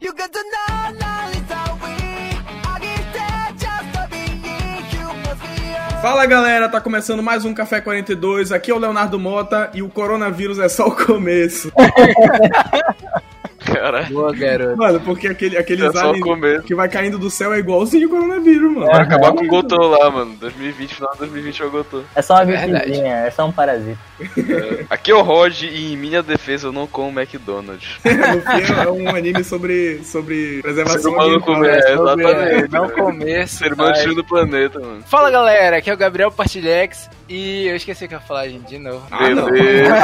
You got to know, now it's how we. I get there just to be you. Must be yours. Fala galera, tá começando mais um Café 42. Aqui é o Leonardo Mota e o coronavírus é só o começo. Cara, Boa, garoto. Mano, porque aquele, aqueles É aliens que vai caindo do céu é igualzinho o coronavírus, mano. vai acabar com o Gotô lá, mano. 2020, final de 2020 é o Gotô. É só uma Verdade. gripezinha, é só um parasita. Aqui é o Rod e em minha defesa eu não como McDonald's. No fim é um anime sobre, sobre Ser preservação humano comer, é, Sobre, é, exatamente. não comer. Ser humano destruindo o planeta, mano. Fala galera, aqui é o Gabriel Partilhex e eu esqueci o que eu ia falar, gente, de novo. Ah, não. Beleza.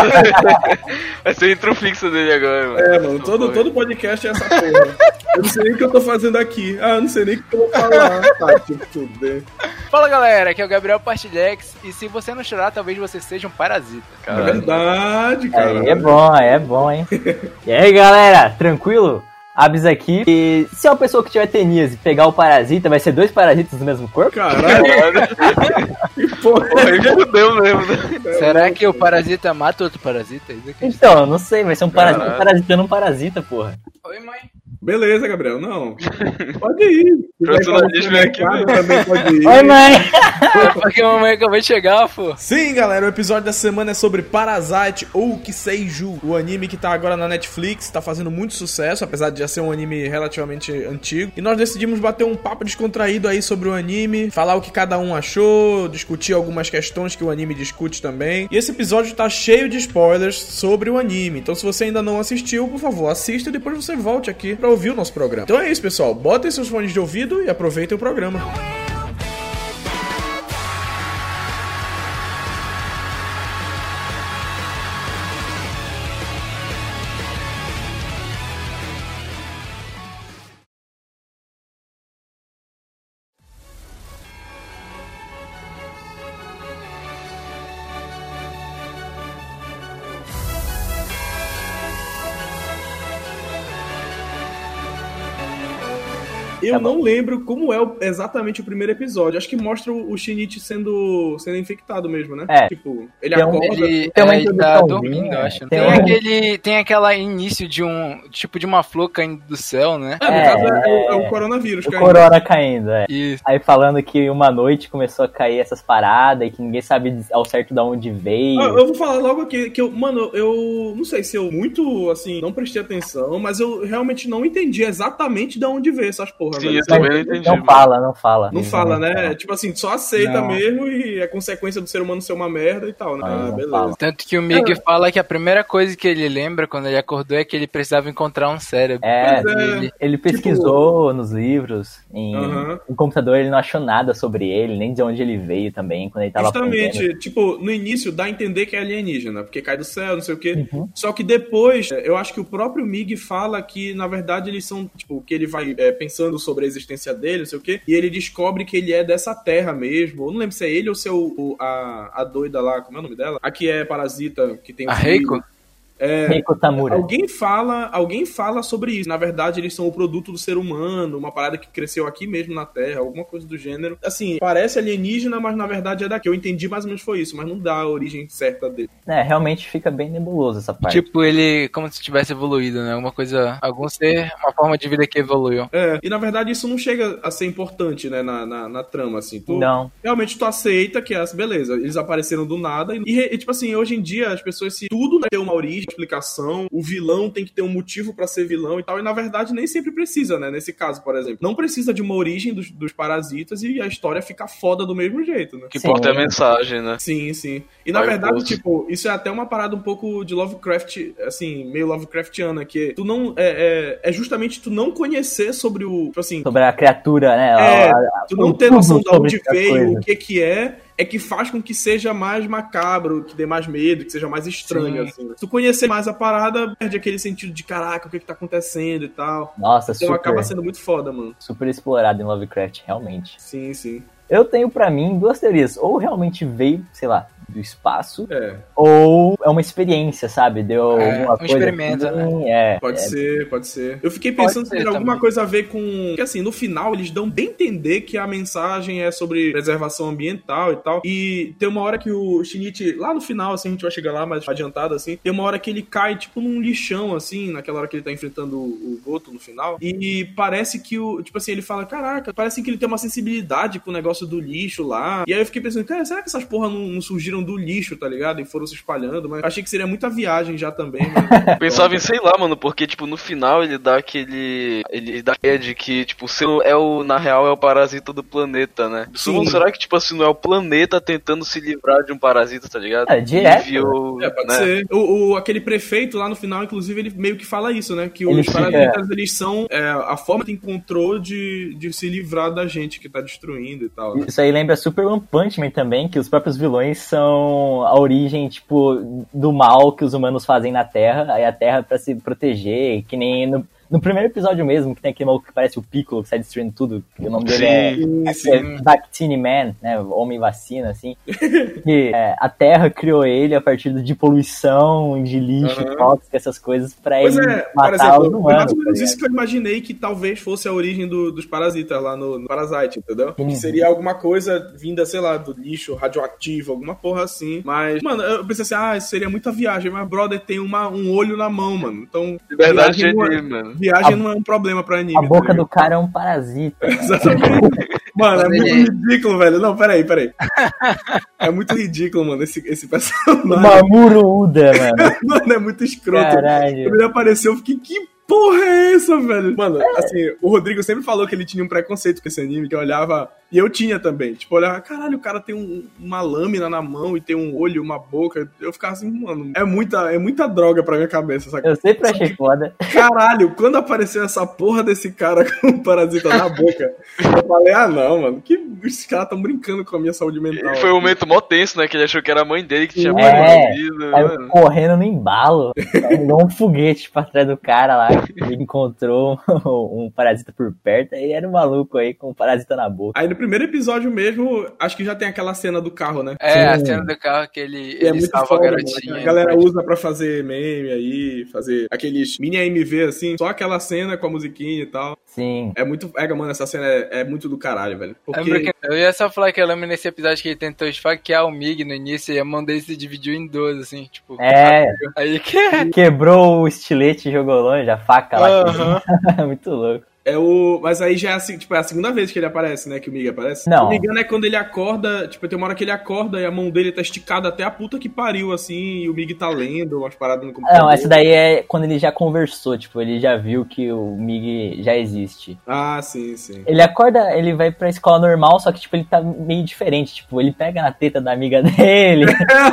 Vai ser o intro fixo dele agora, mano. É, mano, todo, todo podcast é essa porra. Eu não sei nem o que eu tô fazendo aqui. Ah, eu não sei nem o que eu vou falar. Tá, tipo, tudo bem. Fala galera, aqui é o Gabriel Partilhex e se você não chorar, talvez você seja um parasita. É Caralho. verdade, cara. Aí é bom, aí é bom, hein? E aí, galera, tranquilo? Abs aqui. E se uma pessoa que tiver teníase pegar o parasita, vai ser dois parasitas no mesmo corpo? Caralho, que porra. Fudeu mesmo, né? Será que o parasita mata outro parasita? Isso aqui. Então, eu não sei, vai ser um parasita Caralho. parasitando um parasita, porra. Oi, mãe. Beleza, Gabriel, não. Pode ir. Personalismo é aqui, mercado, também pode ir. Oi, mãe! É porque a mamãe acabou de chegar, pô. Sim, galera, o episódio da semana é sobre Parasite ou Kiseiju, o anime que tá agora na Netflix, tá fazendo muito sucesso, apesar de já ser um anime relativamente antigo. E nós decidimos bater um papo descontraído aí sobre o anime, falar o que cada um achou, discutir algumas questões que o anime discute também. E esse episódio tá cheio de spoilers sobre o anime, então se você ainda não assistiu, por favor, assista e depois você volte aqui pra ouvir o nosso programa. Então é isso, pessoal, botem seus fones de ouvido e aproveitem o programa. Eu Tá bom. não lembro como é o- exatamente o primeiro episódio. Acho que mostra o Shinichi sendo, sendo infectado mesmo, né? É. Tipo, ele Tem um- acorda. Ele, Tem uma é, ele tá dormindo, eu acho. tem Tem, um- aquele, tem aquela início de um, tipo de uma flor caindo do céu, né? É, no É, caso é, o- é o coronavírus O caindo. corona caindo, é. Isso. Aí falando que uma noite começou a cair essas paradas e que ninguém sabe ao certo de onde veio. Ah, eu vou falar logo aqui que eu, mano, eu não sei se eu muito, assim, não prestei atenção, mas eu realmente não entendi exatamente de onde veio essas porra, Também não entendi. Não mano. fala, não fala. Não fala, né? Tipo assim, só aceita Não. mesmo e é consequência do ser humano ser uma merda e tal, né? Ah, Ah, beleza. fala. Tanto que o Mig fala que a primeira coisa que ele lembra quando ele acordou é que ele precisava encontrar um cérebro. É, Pois é. Ele- Ele pesquisou nos livros, em, no computador ele não achou nada sobre ele, nem de onde ele veio também, quando ele tava Justamente, aprendendo. tipo, no início dá a entender que é alienígena, porque cai do céu, não sei o quê. Uhum. Só que depois, é, eu acho que o próprio Mig fala que, na verdade, eles são, tipo, que ele vai é, pensando sobre a existência dele, não sei o quê, e ele descobre que ele é dessa terra mesmo. Eu não lembro se é ele ou se é o, o- a, a doida lá, como é o nome dela? A que é parasita, que tem A um. Reiko? É, Tamura. Alguém fala, alguém fala sobre isso. Na verdade, eles são o produto do ser humano, uma parada que cresceu aqui mesmo na Terra, alguma coisa do gênero. Assim, parece alienígena, mas na verdade é daqui. Eu entendi mais ou menos foi isso, mas não dá a origem certa dele. É, realmente fica bem nebuloso essa parte. Tipo, ele como se tivesse evoluído, né? Alguma coisa, algum ser, uma forma de vida que evoluiu. É, e na verdade isso não chega a ser importante, né, na, na, na trama, assim. Tu, Não. Realmente tu aceita que, as beleza, eles apareceram do nada. E, e, tipo assim, hoje em dia as pessoas, se tudo né, tem uma origem, explicação, o vilão tem que ter um motivo pra ser vilão e tal. E na verdade nem sempre precisa, né? Nesse caso, por exemplo. Não precisa de uma origem dos, dos parasitas e a história fica foda do mesmo jeito, né? Que Sim. importa é a mensagem, né? Sim, sim. E na Vai, verdade, poço. tipo, isso é até uma parada um pouco de Lovecraft, assim, meio Lovecraftiana, que tu não. É, é, é justamente tu não conhecer sobre o. Tipo assim, Sobre a criatura, né? É, A- a- tu não o ter noção de onde veio, coisa. o que que é, é que faz com que seja mais macabro, que dê mais medo, que seja mais estranho, Sim. assim. Se tu conhecer mais a parada, perde aquele sentido de caraca, o que que tá acontecendo e tal. Nossa, Então super, acaba sendo muito foda, mano. super explorado em Lovecraft, realmente. Sim, sim. Eu tenho pra mim duas teorias. Ou realmente veio, sei lá, do espaço, É, ou é uma experiência, sabe? Deu É, alguma um coisa. experimento, assim, É, pode é, ser, pode ser. Eu fiquei Pode pensando se tem alguma coisa a ver com. Que assim, no final eles dão bem entender que a mensagem é sobre preservação ambiental e tal. E tem uma hora que o Shinichi, lá no final, assim, a gente vai chegar lá mais adiantado, assim, tem uma hora que ele cai, tipo, num lixão, assim, naquela hora que ele tá enfrentando o, o Goto no final. E parece que o. Tipo assim, ele fala: Caraca, parece que ele tem uma sensibilidade com o negócio do lixo lá. E aí eu fiquei pensando, cara, será que essas porra não, não surgiram do lixo, tá ligado? E foram se espalhando, mas achei que seria muita viagem já também, né? Pensava em, sei lá, mano, porque, tipo, no final ele dá aquele. Ele dá a ideia de que, tipo, o ser é o. Na real, é o parasita do planeta, né? Sim. Será que, tipo assim, não é o planeta tentando se livrar de um parasita, tá ligado? É, direto. Enviou, É, pode né? ser. O, o- aquele prefeito lá no final, inclusive, ele meio que fala isso, né? Que Ele os fica- parasitas, eles são é, a forma que encontrou de, de se livrar da gente que tá destruindo e tal. né? Isso aí lembra Super One Punch Man também, que os próprios vilões são a origem, tipo, do mal que os humanos fazem na Terra, aí a Terra pra se proteger, que nem no, no primeiro episódio mesmo, que tem aquele maluco que parece o Piccolo, que sai destruindo tudo, que o nome dele é, Sim, é sim. Vaccine Man, né, Homem Vacina, assim, que é, a Terra criou ele a partir de poluição, de lixo, Aham. tóxico, essas coisas, pra Pois ele é, matar os exemplo, foi humanos. mais ou tá menos ligado? isso que eu imaginei que talvez fosse a origem do- dos parasitas lá no, no Parasite, entendeu? Sim. Que seria alguma coisa vinda, sei lá, do lixo radioativo, alguma porra assim. Mas, mano, eu pensei assim, ah, isso seria muita viagem, mas brother tem uma, um olho na mão, mano. Então, viagem, é, ali, mano. Viagem não é um problema pra anime. A boca tá do cara é um parasita. Exatamente. Mano, é muito ele- ridículo, velho. Não, peraí, peraí. É muito ridículo, mano, esse, esse personagem. Mamuro Uda, mano. Mano, é muito escroto. Caralho. Quando ele apareceu, eu fiquei, que porra é essa, velho? Mano, assim, o Rodrigo sempre falou que ele tinha um preconceito com esse anime, que eu olhava. E eu tinha também. Tipo, eu olhava, caralho, o cara tem um- uma lâmina na mão e tem um olho, uma boca. Eu ficava assim, mano, é muita, é muita droga pra minha cabeça, saca? Eu sempre achei foda. Caralho, quando apareceu essa porra desse cara com um parasita na boca, eu falei, ah não, mano, que esses caras tão brincando com a minha saúde mental. E foi um momento mó tenso, né? Que ele achou que era a mãe dele que tinha É, morrido. Aí eu mano. correndo no embalo, igual um foguete pra trás do cara lá, ele encontrou um parasita por perto, aí era um maluco aí com um parasita na boca. Aí no primeiro episódio mesmo, acho que já tem aquela cena do carro, né? É, a Sim. cena do carro que ele, E é ele muito salva foda, a mano. garotinha. A galera usa pra fazer meme aí, fazer aqueles mini AMV assim, só aquela cena com a musiquinha e tal. Sim. É muito. É, mano, essa cena é, é muito do caralho, velho. Porque. Lembra que eu ia só falar que eu lembro nesse episódio que ele tentou esfaquear o Mig no início e a mão dele se dividiu em duas, assim, tipo. É, Aí que. quebrou o estilete e jogou longe, a faca lá. Aham. Muito louco. É o. Mas aí já é, assim, tipo, é a segunda vez que ele aparece, né? Que o Mig aparece. Não. Se não me engano, é quando ele acorda. Tipo, tem uma hora que ele acorda e a mão dele tá esticada até a puta que pariu, assim, e o Mig tá lendo umas paradas no computador. Não, essa daí é quando ele já conversou, tipo, ele já viu que o Mig já existe. Ah, sim, sim. Ele acorda, ele vai pra escola normal, só que, tipo, ele tá meio diferente. Tipo, ele pega na teta da amiga dele,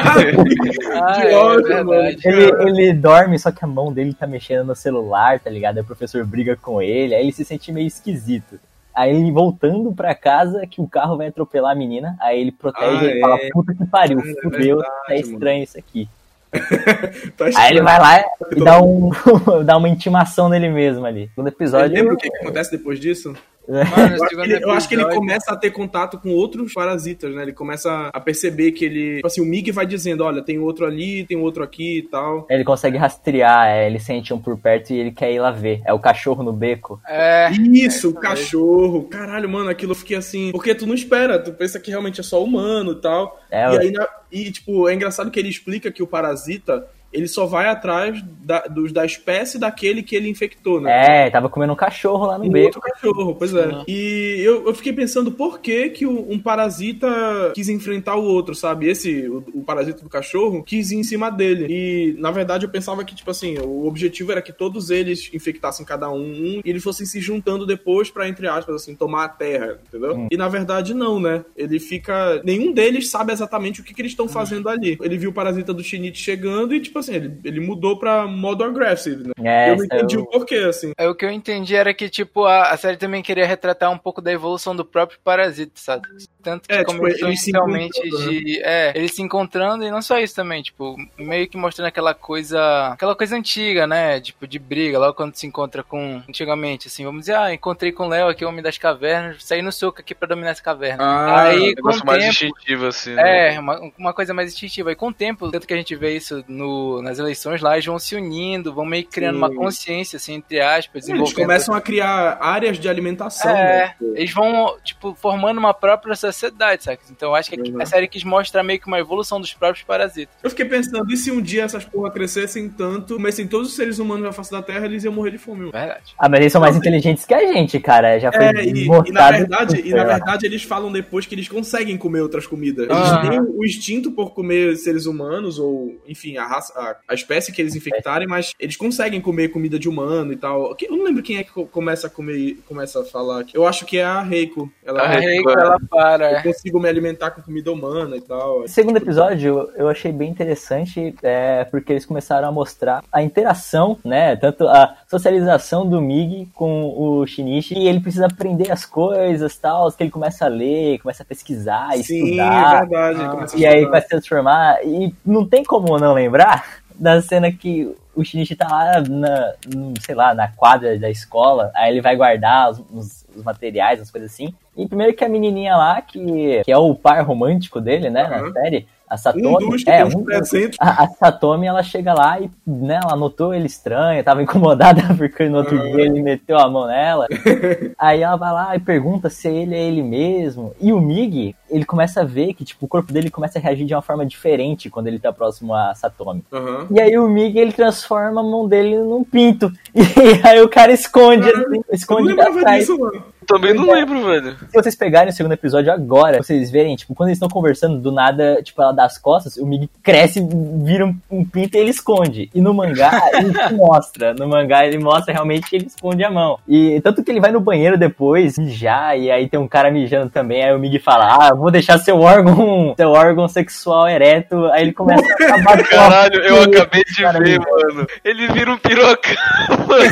Ah, Que é ódio, verdade. ele, ele dorme, só que a mão dele tá mexendo no celular, tá ligado? Aí o professor briga com ele, aí ele se sente meio esquisito. Aí ele voltando pra casa, que o carro vai atropelar a menina, aí ele protege Ah, e fala, é. puta que pariu, É fudeu, verdade, tá estranho isso aqui. Tá Aí ele vai lá e dá, um, dá uma intimação nele mesmo ali. No episódio. lembra o que, que acontece depois disso? Mano, Eu acho, ele, eu acho que ele começa a ter contato com outros parasitas, né? Ele começa a perceber que ele. Tipo assim, o Mig vai dizendo: olha, tem outro ali, tem outro aqui e tal. Ele consegue rastrear, é, ele sente um por perto e ele quer ir lá ver. É o cachorro no beco. É. Isso, o cachorro. Caralho, mano, aquilo eu fiquei assim. Porque tu não espera, tu pensa que realmente é só humano e tal. É, e aí, na- e, tipo, é engraçado que ele explica que o parasita. Ele só vai atrás da, dos, da espécie daquele que ele infectou, né? É, tava comendo um cachorro lá no Um beco. outro cachorro, pois é. E eu, eu fiquei pensando por que, que um parasita quis enfrentar o outro, sabe? Esse, o, o parasita do cachorro, quis ir em cima dele. E, na verdade, eu pensava que, tipo assim, o objetivo era que todos eles infectassem cada um, um e eles fossem se juntando depois pra, entre aspas, assim, tomar a terra, entendeu? E, na verdade, não, né? Ele fica... Nenhum deles sabe exatamente o que, que eles estão fazendo ali. Ele viu o parasita do Shinite chegando e, tipo assim, ele, ele mudou pra modo aggressive, né? É, eu não entendi eu- o porquê, assim. É, o que eu entendi era que, tipo, a, a série também queria retratar um pouco da evolução do próprio parasita, sabe? Tanto que É, tipo, começou inicialmente de. É, eles se encontrando e não só isso também, tipo, meio que mostrando aquela coisa. Aquela coisa antiga, né? Tipo, de briga, logo quando se encontra com. Antigamente, assim, vamos dizer, ah, encontrei com o Léo aqui, o homem das cavernas, saí no soco aqui pra dominar essa caverna. Ah, Aí, Um com negócio mais tempo. instintivo, assim. né? É, uma, uma coisa mais instintiva. E com o tempo, tanto que a gente vê isso no, nas eleições lá, eles vão se unindo, vão meio que criando Sim. uma consciência, assim, entre aspas, Eles desenvolvendo. começam a criar áreas de alimentação, É, né? eles vão, tipo, formando uma própria sociedade, sabe? Então eu acho que Uhum. a série quis mostrar meio que uma evolução dos próprios parasitas. Eu fiquei pensando, e se um dia essas porra crescessem tanto, comessem todos os seres humanos na face da Terra, eles iam morrer de fome. Verdade. Ah, mas eles são mais inteligentes que a gente, cara. Já foi É, e, e na verdade, e na verdade eles falam depois que eles conseguem comer outras comidas. Eles Aham. têm o instinto por comer seres humanos, ou, enfim, a, raça, a, a espécie que eles infectarem, mas eles conseguem comer comida de humano e tal. Eu não lembro quem é que co- começa a comer, começa a falar. aqui. Eu acho que é a Reiko. Ela A Reiko, é. ela para, eu consigo me alimentar com comida humana e tal. O segundo episódio eu achei bem interessante, é, porque eles começaram a mostrar a interação, né? Tanto a socialização do Mig com o Shinichi, e ele precisa aprender as coisas tal, que ele começa a ler, começa a pesquisar, Sim, estudar. é verdade. Ah, E aí vai se transformar. E não tem como não lembrar da cena que o Shinichi tá lá na, sei lá, na quadra da escola, aí ele vai guardar os, os- os materiais, as coisas assim. E primeiro que a menininha lá, que, que é o par romântico dele, né, Aham. na série, a Um Satomi. dos que é, tem uns um dos- 300. a, a Satomi, ela chega lá e, né, ela notou ele estranho, tava incomodada porque no outro Ah. dia ele meteu a mão nela. Aí ela vai lá e pergunta se ele é ele mesmo. E o Mig, ele começa a ver que, tipo, o corpo dele começa a reagir de uma forma diferente quando ele tá próximo a Satomi. Aham. E aí o Mig, ele transforma a mão dele num pinto. E aí o cara esconde, assim, Eu não esconde lembrava atrás. disso, mano. Também não lembro, velho. Se vocês pegarem o segundo episódio agora, vocês verem, tipo, quando eles estão conversando, do nada, tipo, ela dá as costas, o Mig cresce, vira um, um pinto e ele esconde. E no mangá, ele mostra. No mangá, ele mostra realmente que ele esconde a mão. E tanto que ele vai no banheiro depois, mijar, e aí tem um cara mijando também, aí o Mig fala, ah, vou deixar seu órgão, seu órgão sexual ereto. Aí ele começa a acabar Caralho, eu acabei de Cara, ver, mano. Ele vira um pirocão, mano.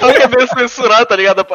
Só que é meio censurado, tá ligado?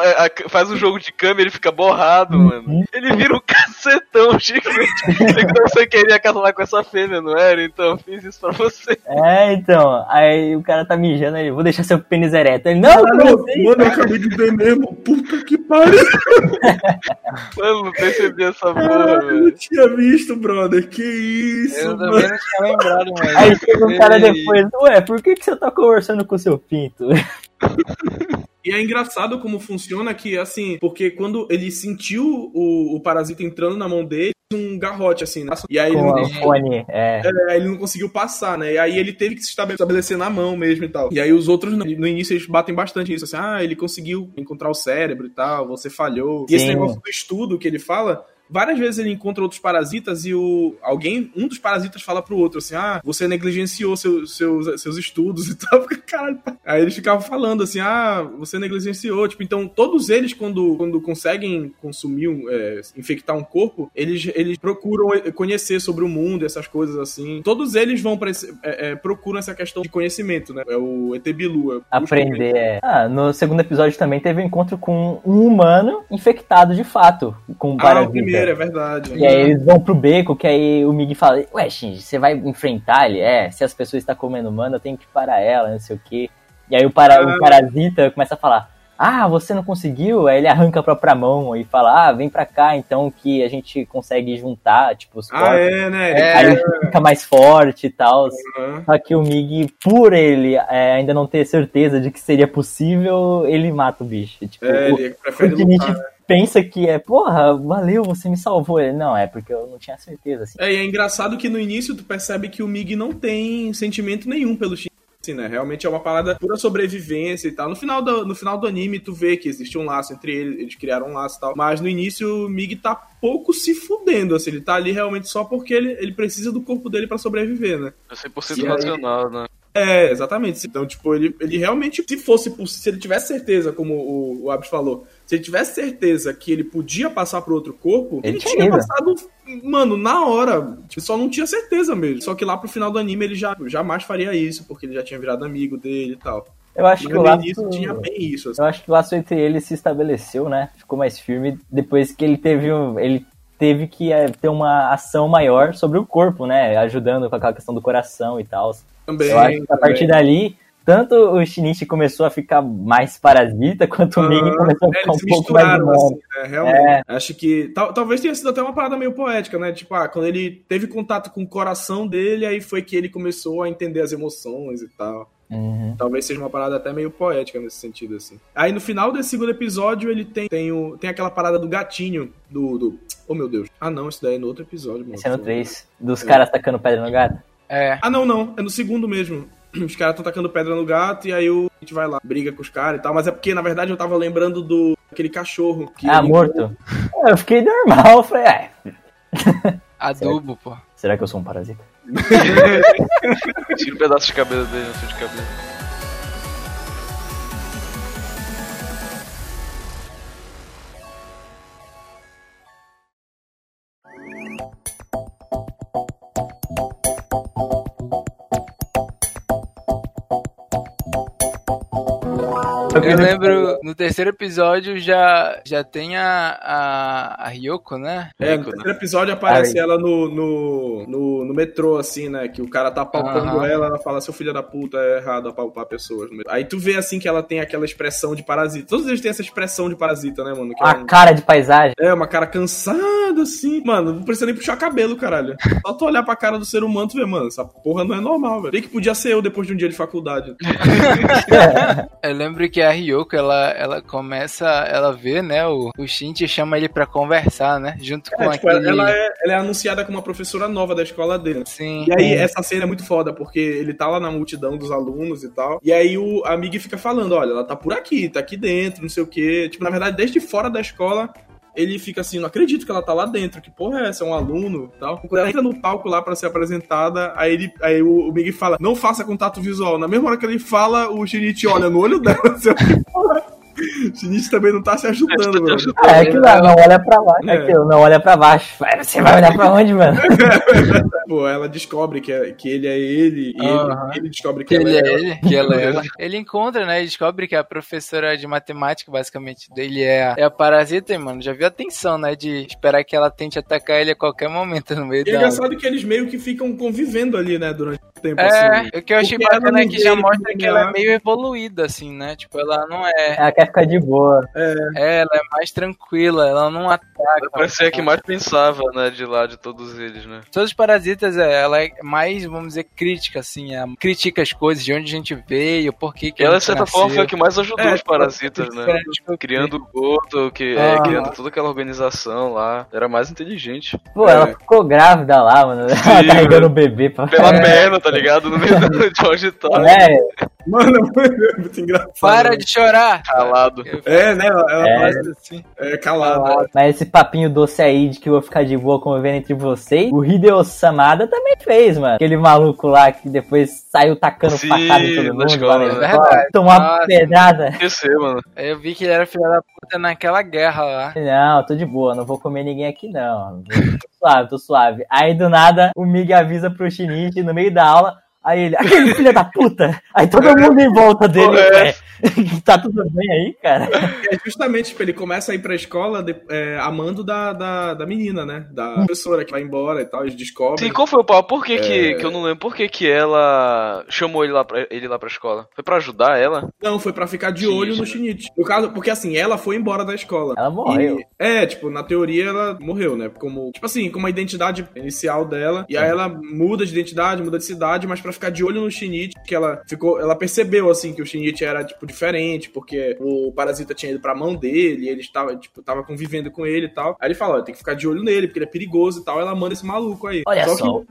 Faz um jogo de câmera e ele fica borrado, mano. Ele vira um cacetão gigante. Então você queria casar com essa fêmea, não era? Então eu fiz isso pra você. É, então. Aí o cara tá mijando aí, vou deixar seu pênis ereto. Ele, não, Mano, não sei. mano, eu acabei de ver mesmo. Puta que pariu. Mano, não percebi essa porra, Caralho, eu velho. não tinha visto, brother. Que isso, Eu mano. também não tinha lembrado, mano. Aí chega um cara depois, ué, por que, que você tá conversando com o seu pinto? E é engraçado como funciona que, assim, porque quando ele sentiu o, o parasita entrando na mão dele, um garrote, assim, né? E aí ele não, fone, é. é, ele não conseguiu passar, né? E aí ele teve que se estabele- estabelecer na mão mesmo e tal. E aí os outros, no início, eles batem bastante nisso, assim, ah, ele conseguiu encontrar o cérebro e tal, você falhou. E esse Sim. negócio do estudo que ele fala. Várias vezes ele encontra outros parasitas e o alguém, um dos parasitas fala pro outro assim: Ah, você negligenciou seu, seus, seus estudos e tal. Fica, Caralho. Aí eles ficavam falando assim: Ah, você negligenciou. Tipo, então todos eles, quando, quando conseguem consumir, um, é, infectar um corpo, eles, eles procuram conhecer sobre o mundo, essas coisas assim. Todos eles vão esse, é, é, procuram essa questão de conhecimento, né? É o ET Bilu. é, Aprender. É. Ah, no segundo episódio também teve um encontro com um humano infectado de fato, com um Ah, parasita. Primeiro, é verdade. E aí eles vão pro beco, que aí o Mig fala, ué, Shinji, você vai enfrentar ele? É, se as pessoas estão comendo humano, eu tenho que parar ela, não sei o quê. E aí o, para, Ah. o parasita começa a falar, ah, você não conseguiu? Aí ele arranca a própria mão e fala, ah, vem pra cá então que a gente consegue juntar, tipo, os Ah, corpos. é, né? É. Aí fica mais forte e tal. Aham. Só que o Mig, por ele é, ainda não ter certeza de que seria possível, ele mata o bicho. Tipo, É, o, ele prefere o lutar. né? Pensa que é, porra, valeu, você me salvou. Ele, não, é porque eu não tinha certeza, assim. É, e é engraçado que no início tu percebe que o Mig não tem sentimento nenhum pelo Shin. Assim, né? Realmente é uma parada pura sobrevivência e tal. No final, do, no final do anime, tu vê que existe um laço entre eles, eles criaram um laço e tal. Mas no início, o Mig tá pouco se fudendo, assim. Ele tá ali realmente só porque ele, ele precisa do corpo dele pra sobreviver, né? É 100% E aí? racional, né? É, exatamente. Então, tipo, ele, ele realmente, se fosse possível, se ele tivesse certeza, como o, o Abs falou, se ele tivesse certeza que ele podia passar pro outro corpo, Ele ele, tinha ido. passado, mano, na hora. Tipo, só não tinha certeza mesmo. Só que lá pro final do anime ele já jamais faria isso, porque ele já tinha virado amigo dele e tal. Eu acho Mas que o laço... início tinha bem isso. assim. Eu acho que o laço entre eles se estabeleceu, né? Ficou mais firme depois que ele teve um, ele teve que é, ter uma ação maior sobre o corpo, né? Ajudando com aquela questão do coração e tal. Também. Eu acho que a partir também. dali, tanto o Shinichi começou a ficar mais parasita, quanto o Migi Aham. começou a É, ficar um eles se pouco mais assim, né? Realmente. É. Acho que. tal- talvez tenha sido até uma parada meio poética, né? Tipo, ah, quando ele teve contato com o coração dele, aí foi que ele começou a entender as emoções e tal. Uhum. Talvez seja uma parada até meio poética nesse sentido, assim. Aí no final desse segundo episódio, ele tem, tem, o, tem aquela parada do gatinho, do, do. Oh meu Deus. Ah não, isso daí é no outro episódio, mano. Esse é no 3, dos É. caras tacando pedra no gato. É. Ah não, não. É no segundo mesmo. Os caras estão tacando pedra no gato e aí o, a gente vai lá, briga com os caras e tal. Mas é porque, na verdade, eu tava lembrando do aquele cachorro. Que Ah, morto. Eu fiquei normal, eu falei, é, Adubo, pô. será que eu sou um parasita? Tira um pedaço de cabelo dele, um fio de cabelo. Eu lembro, no terceiro episódio já, já tem a, a, a Ryoko, né? É, no né? terceiro episódio aparece Ai. ela no, no, no, no metrô, assim, né? Que o cara tá palpando Aham. ela, ela fala, seu filho da puta, é errado apalpar pessoas. no metrô." Aí tu vê, assim, que ela tem aquela expressão de parasita. Todos eles têm essa expressão de parasita, né, mano? Que é, A um- cara de paisagem. é uma cara cansada, assim. Mano, não precisa nem puxar cabelo, caralho. Só tu olhar pra cara do ser humano, tu vê, mano, essa porra não é normal, velho. Bem que podia ser eu depois de um dia de faculdade. Eu lembro que a Ryoko, ela, ela começa, ela vê, né, o, o Shinji e chama ele pra conversar, né? Junto com É, tipo, ela, aquele... ela é, ela é anunciada como uma professora nova da escola dele. Sim. E aí, essa cena é muito foda, porque ele tá lá na multidão dos alunos e tal. E aí o a Mig fica falando: olha, ela tá por aqui, tá aqui dentro, não sei o quê. Tipo, na verdade, desde fora da escola. Ele fica assim, não acredito que ela tá lá dentro, que porra é essa? É um aluno tal. Quando ela entra no palco lá pra ser apresentada, aí, ele, aí o, o Mig fala, não faça contato visual. Na mesma hora que ele fala, o Shinichi olha no olho dela, assim, porra. O Shinichi também não tá se ajudando, mano. Ah, é que lá, não olha pra baixo. É. É que eu não olha pra baixo. Você vai olhar pra onde, mano? Pô, ela descobre que, é- que ele é ele, e ele, ele descobre que, Que ela ele é é ele, que ela é ela. Ele encontra, né? E descobre que a professora de matemática, basicamente, dele é a, é a parasita, e, mano. Já viu a tensão, né? De esperar que ela tente atacar ele a qualquer momento no meio E é da. engraçado que eles meio que ficam convivendo ali, né, durante tempo, É, assim. o que eu achei Porque bacana é que já mostra que ela é meio evoluída, assim, né? Tipo, ela não é. Ela quer ficar de boa. É, ela é mais tranquila, ela não ataca. Parecia a que mais pensava, né, de lá, de todos eles, né? Todos os parasitas, é, ela é mais, vamos dizer, crítica, assim. é, critica as coisas, de onde a gente veio, por que que ela, de certa forma, foi a que mais ajudou É, os parasitas, né? tipo, Criando o Goto, que, é, Ah. criando toda aquela organização lá. Era mais inteligente. Pô, É. ela ficou grávida lá, mano. Ela carregando o bebê pra Pela É. perna, tá ligado? No meio do- de auditório. É, Mano, é muito engraçado. Para de chorar! Calado. É, né, ela, É. faz assim. é, calada. mas esse papinho doce aí de que eu vou ficar de boa convivendo entre vocês, o Hideo Samada também fez, mano. Aquele maluco lá que depois saiu tacando Sim, facada em todo mundo escola, né? Verdade. Tomar Nossa. pedrada. Esquecer, mano. Aí eu vi que ele era filho da puta naquela guerra lá. Não, tô de boa, não vou comer ninguém aqui não. Tô suave, tô suave. Aí do nada o Mig avisa pro Shinichi no meio da aula. Aí ele, aquele filho da puta! Aí todo mundo em volta dele, é. tá tudo bem aí, cara? É justamente, tipo, ele começa a ir pra escola de- é, amando da, da, da menina, né? Da professora que vai embora e tal, eles descobrem. Sim, qual foi o papo? Por que que, É. que eu não lembro? Por que que ela chamou ele lá pra, ele lá pra escola? Foi pra ajudar ela? Não, foi pra ficar de Sim, olho no. Shinichi. No caso, porque assim, ela foi embora da escola. Ela morreu. E- é, tipo, na teoria ela morreu, né? Como, tipo assim, como a identidade inicial dela. E aí ela muda de identidade, muda de cidade, mas pra ficar de olho no Shinichi, que ela ficou, ela percebeu assim que o Shinichi era tipo diferente, porque o parasita tinha ido pra mão dele, ele estava, tipo, tava convivendo com ele e tal. Aí ele fala, tem que ficar de olho nele, porque ele é perigoso e tal. Ela manda esse maluco aí. Olha só, que-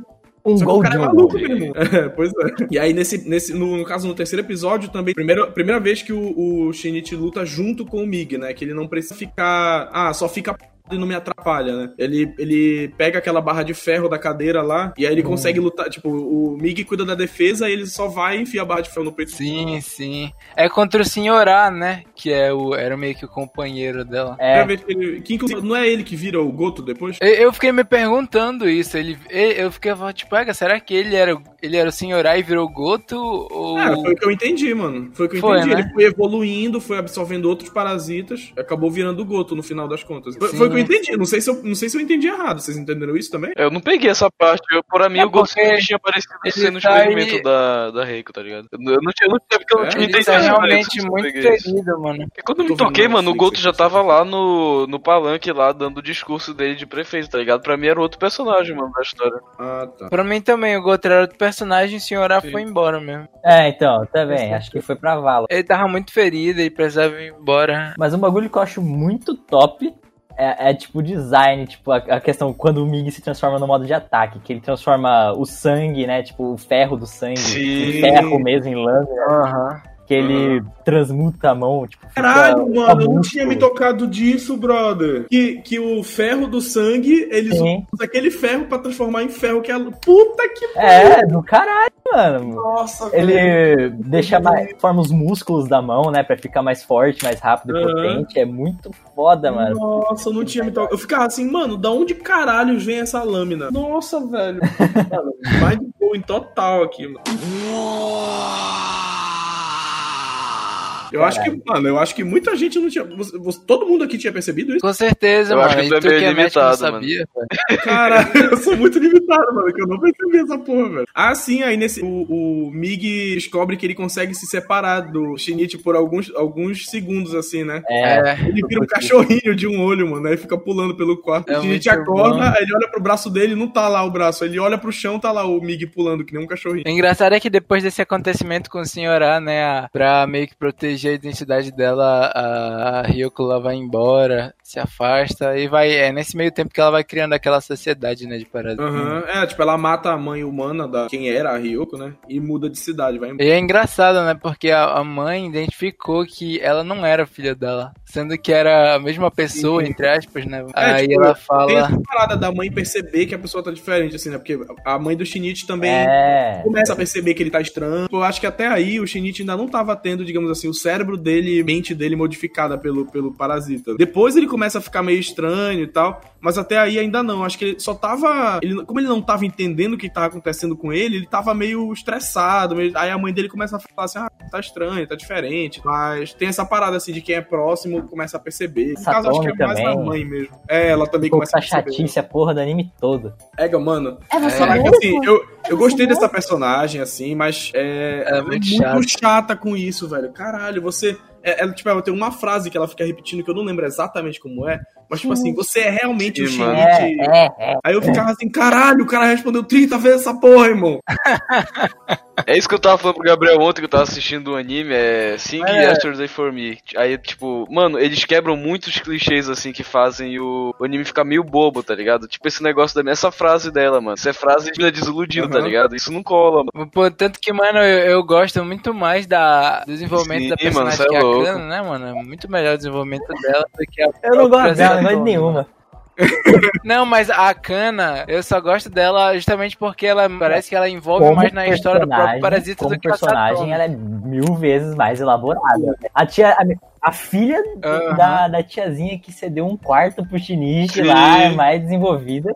um só que gol o cara de é um maluco gol. mesmo. É, pois é. E aí, nesse, nesse, no, no caso, no terceiro episódio também, primeira, primeira vez que o, o Shinichi luta junto com o Mig, né? Que ele não precisa ficar. Ah, só fica e não me atrapalha, né? Ele, ele pega aquela barra de ferro da cadeira lá e aí ele consegue lutar. Tipo, o Mig cuida da defesa e ele só vai e enfia a barra de ferro no peito. Sim, sim. É contra o Senhorá, né? Que é o, era meio que o companheiro dela. É, que que inclusive não é ele que vira o Goto depois? Eu, eu fiquei me perguntando isso. Ele, eu fiquei tipo, "Ega, será que ele era, o- ele era o Senhorá e virou Goto? Ou. Cara, foi o que eu entendi, mano. Foi o que eu Foi, entendi. né? Ele foi evoluindo, foi absorvendo outros parasitas, acabou virando o Goto no final das contas. Foi, Sim. foi que eu entendi. Não sei, se eu, não sei se eu entendi errado. Vocês entenderam isso também? Eu não peguei essa parte. Eu, pra mim, É o Ghost porque tinha aparecido ele sendo o tá experimento aí- da, da Reiko, tá ligado? Eu não não tinha, não porque eu não É, tinha Ele entendido tá isso, realmente não muito ferido, mano. Porque quando eu me toquei, mano, o Goto já aqui, tava lá no, no palanque lá, dando o discurso dele de prefeito, tá ligado? Pra mim era outro personagem, mano, da história. Ah, tá. Pra mim também, o Goto era outro personagem e o Senhorá Sim. foi embora mesmo. é, então, também. Acho que foi pra vala. Ele tava muito ferido e precisava ir embora. Mas um bagulho que eu acho muito top é, é, tipo o design, tipo a, a questão quando o Mig se transforma no modo de ataque, que ele transforma o sangue, né, tipo o ferro do sangue, Sim. em ferro mesmo em lâmina, Aham. Que ele transmuta a mão, tipo, fica Caralho, um mano, eu não tinha me tocado disso, brother. Que, que o ferro do sangue, eles Sim. usam aquele ferro pra transformar em ferro que é. Puta que É, do caralho, mano. nossa, Ele deixa mais, forma os músculos da mão, né, pra ficar mais forte, mais rápido e Aham. potente. É muito foda, mano. Nossa, eu não tinha me tocado. Eu ficava assim, mano, da onde caralho vem essa lâmina? Nossa, velho. Mano, mais de boa em total aqui, mano. Eu acho que, mano, eu acho que muita gente não tinha. você- você- todo mundo aqui tinha percebido isso? Com certeza, Eu mano. acho que tu é meio é médico não limitado, mano. sabia, velho. Cara, eu sou muito limitado, mano, que eu não percebi essa porra, velho. Ah, sim, aí nesse. O, o Mig descobre que ele consegue se separar do Shinichi por alguns, alguns segundos, assim, né? É. Ele vira um cachorrinho de um olho, mano. Aí fica pulando pelo quarto. É o Shinichi acorda, bom. ele olha pro braço dele não tá lá o braço. Ele olha pro chão, tá lá o Mig pulando, que nem um cachorrinho. O engraçado é que depois desse acontecimento com o senhorá, né, a- pra meio que proteger a identidade dela, a, Ryoko lá vai embora, se afasta e vai. É nesse meio tempo que ela vai criando aquela sociedade, né, de parasitas. Aham. É, tipo, ela mata a mãe humana da quem era a Ryoko, né? E muda de cidade, vai embora. E é engraçado, né? Porque a, a mãe identificou que ela não era filha dela. Sendo que era a mesma pessoa, Sim. entre aspas, né? É, Aí tipo, ela Tem fala. essa parada da mãe perceber que a pessoa tá diferente, assim, né? Porque a mãe do Shinichi também é. começa a perceber que ele tá estranho. Eu acho que até aí o Shinichi ainda não tava tendo, digamos assim, o cérebro dele, mente dele modificada pelo, pelo parasita. Depois ele começa a ficar meio estranho e tal, mas até aí ainda não. Acho que ele só tava. Ele, como ele não tava entendendo o que tava acontecendo com ele, ele tava meio estressado. meio- aí a mãe dele começa a falar assim: ah, tá estranho, tá diferente. Mas tem essa parada assim de quem é próximo começa a perceber. No caso, acho que é Satomi mais a também. mãe mesmo. É, ela também Ficou começa a perceber. chatice a porra do anime todo. Ega, mano. É você Caraca, assim, eu, eu gostei dessa personagem, assim, mas é, É ela muito chata com isso, velho. Caralho, você. É, ela, tipo, ela tem uma frase que ela fica repetindo que eu não lembro exatamente como é, mas, tipo assim, você é realmente o Sim, mano. Shinichi. É, é, é. Aí eu ficava assim, caralho, o cara respondeu 30 vezes essa porra, irmão. É isso que eu tava falando pro Gabriel ontem que eu tava assistindo o anime, é Sing É. Yesterday for Me. Aí, tipo, mano, eles quebram muitos clichês assim que fazem o, o anime ficar meio bobo, tá ligado? Tipo esse negócio da essa frase dela, mano. Isso é frase de desiludido, tá Aham. ligado? Isso não cola, mano. Pô, tanto que, mano, eu, eu gosto muito mais da, do desenvolvimento Sim, da mano, personagem é que a louco. Kana, né, mano? É muito melhor o desenvolvimento dela do que a Eu não gosto dela, Satomi, nenhuma. Não, mas a Kana, eu só gosto dela justamente porque ela parece que ela envolve Como mais na história do próprio Parasita como do que a personagem, ela é mil vezes mais elaborada. A tia, a, a filha Aham. da, da tiazinha que cedeu um quarto pro Shinichi lá é mais desenvolvida.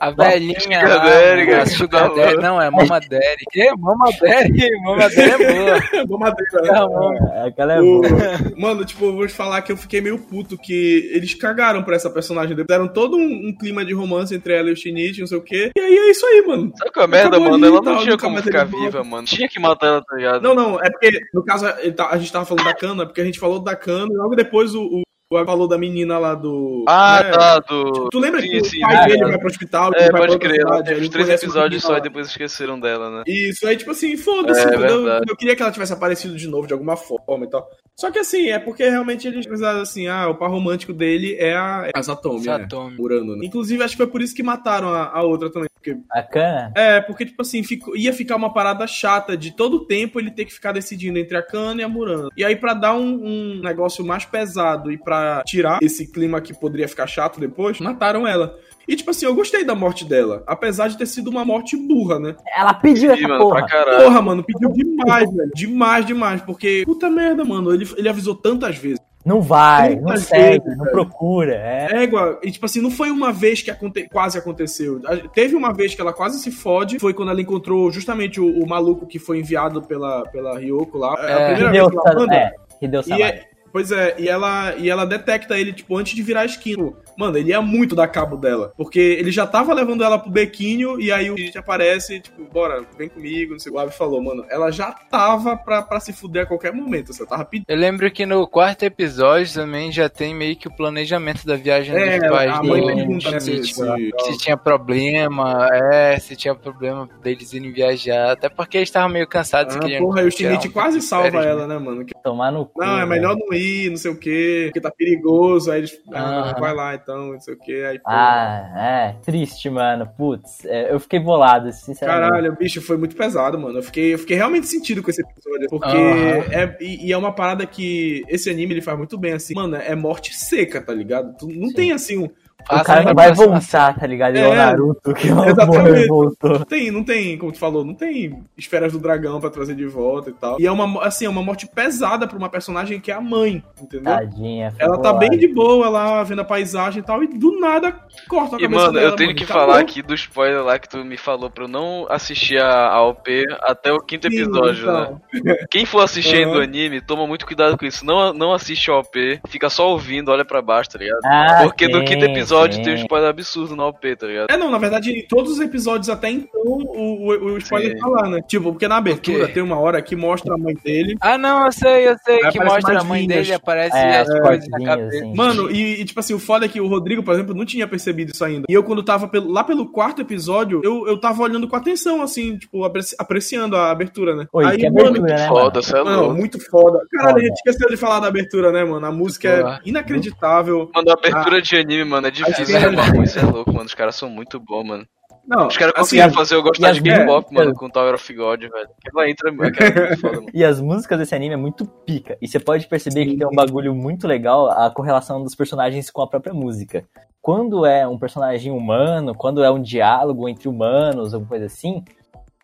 A velhinha Sugar lá, Daddy, cara. Sugar Daddy, não, é Mama Daddy. Que? Mama Daddy? Mama Daddy é boa. Vou madeira, né? É, mano. É, Aquela é O- boa. Mano, tipo, eu vou te falar que eu fiquei meio puto que eles cagaram pra essa personagem. Deram todo um, um clima de romance entre ela e o Shinichi, não sei o quê. E aí é isso aí, mano. Sabe qual é a merda, mano? ali Ela não tal, tinha como ficar volta. viva, mano. Tinha que matar ela, tá ligado? Não, não, é porque, no caso, a gente tava falando da Kana, porque a gente falou da Kana e logo depois o, o, o falou da menina lá do. Ah, né? tá, do. Tu lembra Sim, que sim, o pai né? dele vai pro hospital? É, pode crer, ela teve três episódios só e depois esqueceram dela, né? Isso, aí, tipo assim, foda-se, É, entendeu? verdade. Eu queria que ela tivesse aparecido de novo de alguma forma e tal. Só que assim, é porque realmente eles precisaram assim, ah, o par romântico dele é a, é a Satomi, né? Urano, né? Inclusive, acho que foi por isso que mataram a, a outra também. Bacana. É, porque, tipo assim, fico- ia ficar uma parada chata de todo tempo ele ter que ficar decidindo entre a Kana e a Murano. E aí, pra dar um, um negócio mais pesado e pra tirar esse clima que poderia ficar chato depois, mataram ela. E, tipo assim, eu gostei da morte dela. Apesar de ter sido uma morte burra, né? Ela pediu essa mano, porra. Porra, mano, pediu demais, velho. Demais, demais. Porque, puta merda, mano. Ele, ele avisou tantas vezes. Não vai, não segue, não procura. É. Égua, e tipo assim, não foi uma vez que aconte- quase aconteceu. Teve uma vez que ela quase se fode, foi quando ela encontrou justamente o, o maluco que foi enviado pela, pela Ryoko lá. É, a É, primeira vez que ela Sa- anda. é, Hideo Samari. é- pois é, e ela, e ela detecta ele, tipo, antes de virar a esquina. Mano, ele ia muito dar cabo dela. Porque ele já tava levando ela pro bequinho, e aí o gente aparece, tipo, bora, vem comigo, não sei o que. O falou, mano, ela já tava pra, pra se fuder a qualquer momento. Você tava pedindo. Eu lembro que no quarto episódio também já tem meio que o planejamento da viagem É, dos pais a mãe pergunta, né, se, se- se tinha problema, é, se tinha problema deles irem viajar, até porque eles estavam meio cansados. Ah, porra, aí o Shinichi quase salva férias, ela, né? né, mano? Tomar no cu. Não, é velho. melhor não ir, não sei o quê, porque tá perigoso. Aí eles. Ah, Aham. vai lá então, não sei o quê. Aí, pô, Ah, é. Triste, mano. Putz, é, eu fiquei bolado, sinceramente. Caralho, bicho, foi muito pesado, mano. Eu fiquei, eu fiquei realmente sentido com esse episódio. Porque Aham. é. E, e é uma parada que esse anime ele faz muito bem, assim. Mano, é morte seca, tá ligado? Tu não Sim. tem assim um. O cara não vai voltar, tá ligado? É, o Naruto, que não exatamente. morreu e voltou. Não tem, não tem, como tu falou, não tem esferas do dragão pra trazer de volta e tal. E é uma, assim, é uma morte pesada pra uma personagem que é a mãe, entendeu? Tadinha. Ela tá bem de boa lá, vendo a paisagem e tal, e do nada corta a E, cabeça mano, dela, eu tenho mano. que Acabou. falar aqui do spoiler lá que tu me falou pra eu não assistir a, a OP até o quinto Sim, episódio, né? então. Quem for assistir ainda Aham. o anime, toma muito cuidado com isso. Não, não assiste a OP, fica só ouvindo, olha pra baixo, tá ligado? Ah, Porque no sim, quinto episódio sim. tem um spoiler absurdo na OP, tá ligado? É, não, na verdade, em todos os episódios até então, o, o, o spoiler Sim. tá lá, né? Tipo, porque na abertura tem uma hora que mostra a mãe dele. Ah, não, eu sei, eu sei, Aí que mostra a mãe linhas. dele, aparece É, as coisas na cabeça. assim. Mano, e, e, tipo assim, o foda é que o Rodrigo, por exemplo, não tinha percebido isso ainda. E eu, quando tava pelo- lá pelo quarto episódio, eu, eu tava olhando com atenção, assim, tipo, apreci- apreciando a abertura, né? Oi, Aí, que mano, abertura, né, Foda, mano? você é Não, muito foda. Caralho, a gente esqueceu de falar da abertura, né, mano? A música é inacreditável. Mano, a abertura de anime, mano, é difícil cenas- rimar com isso, é louco, mano. Os caras são muito bons, mano. Não, Os caras assim, conseguiram fazer eu gostar e de as K-pop, músicas? mano, com Tower of God, velho. Aquela entra, é muito foda, mano. E as músicas desse anime é muito pica. E você pode perceber que tem um bagulho muito legal a correlação dos personagens com a própria música. Quando é um personagem humano, quando é um diálogo entre humanos, alguma coisa assim,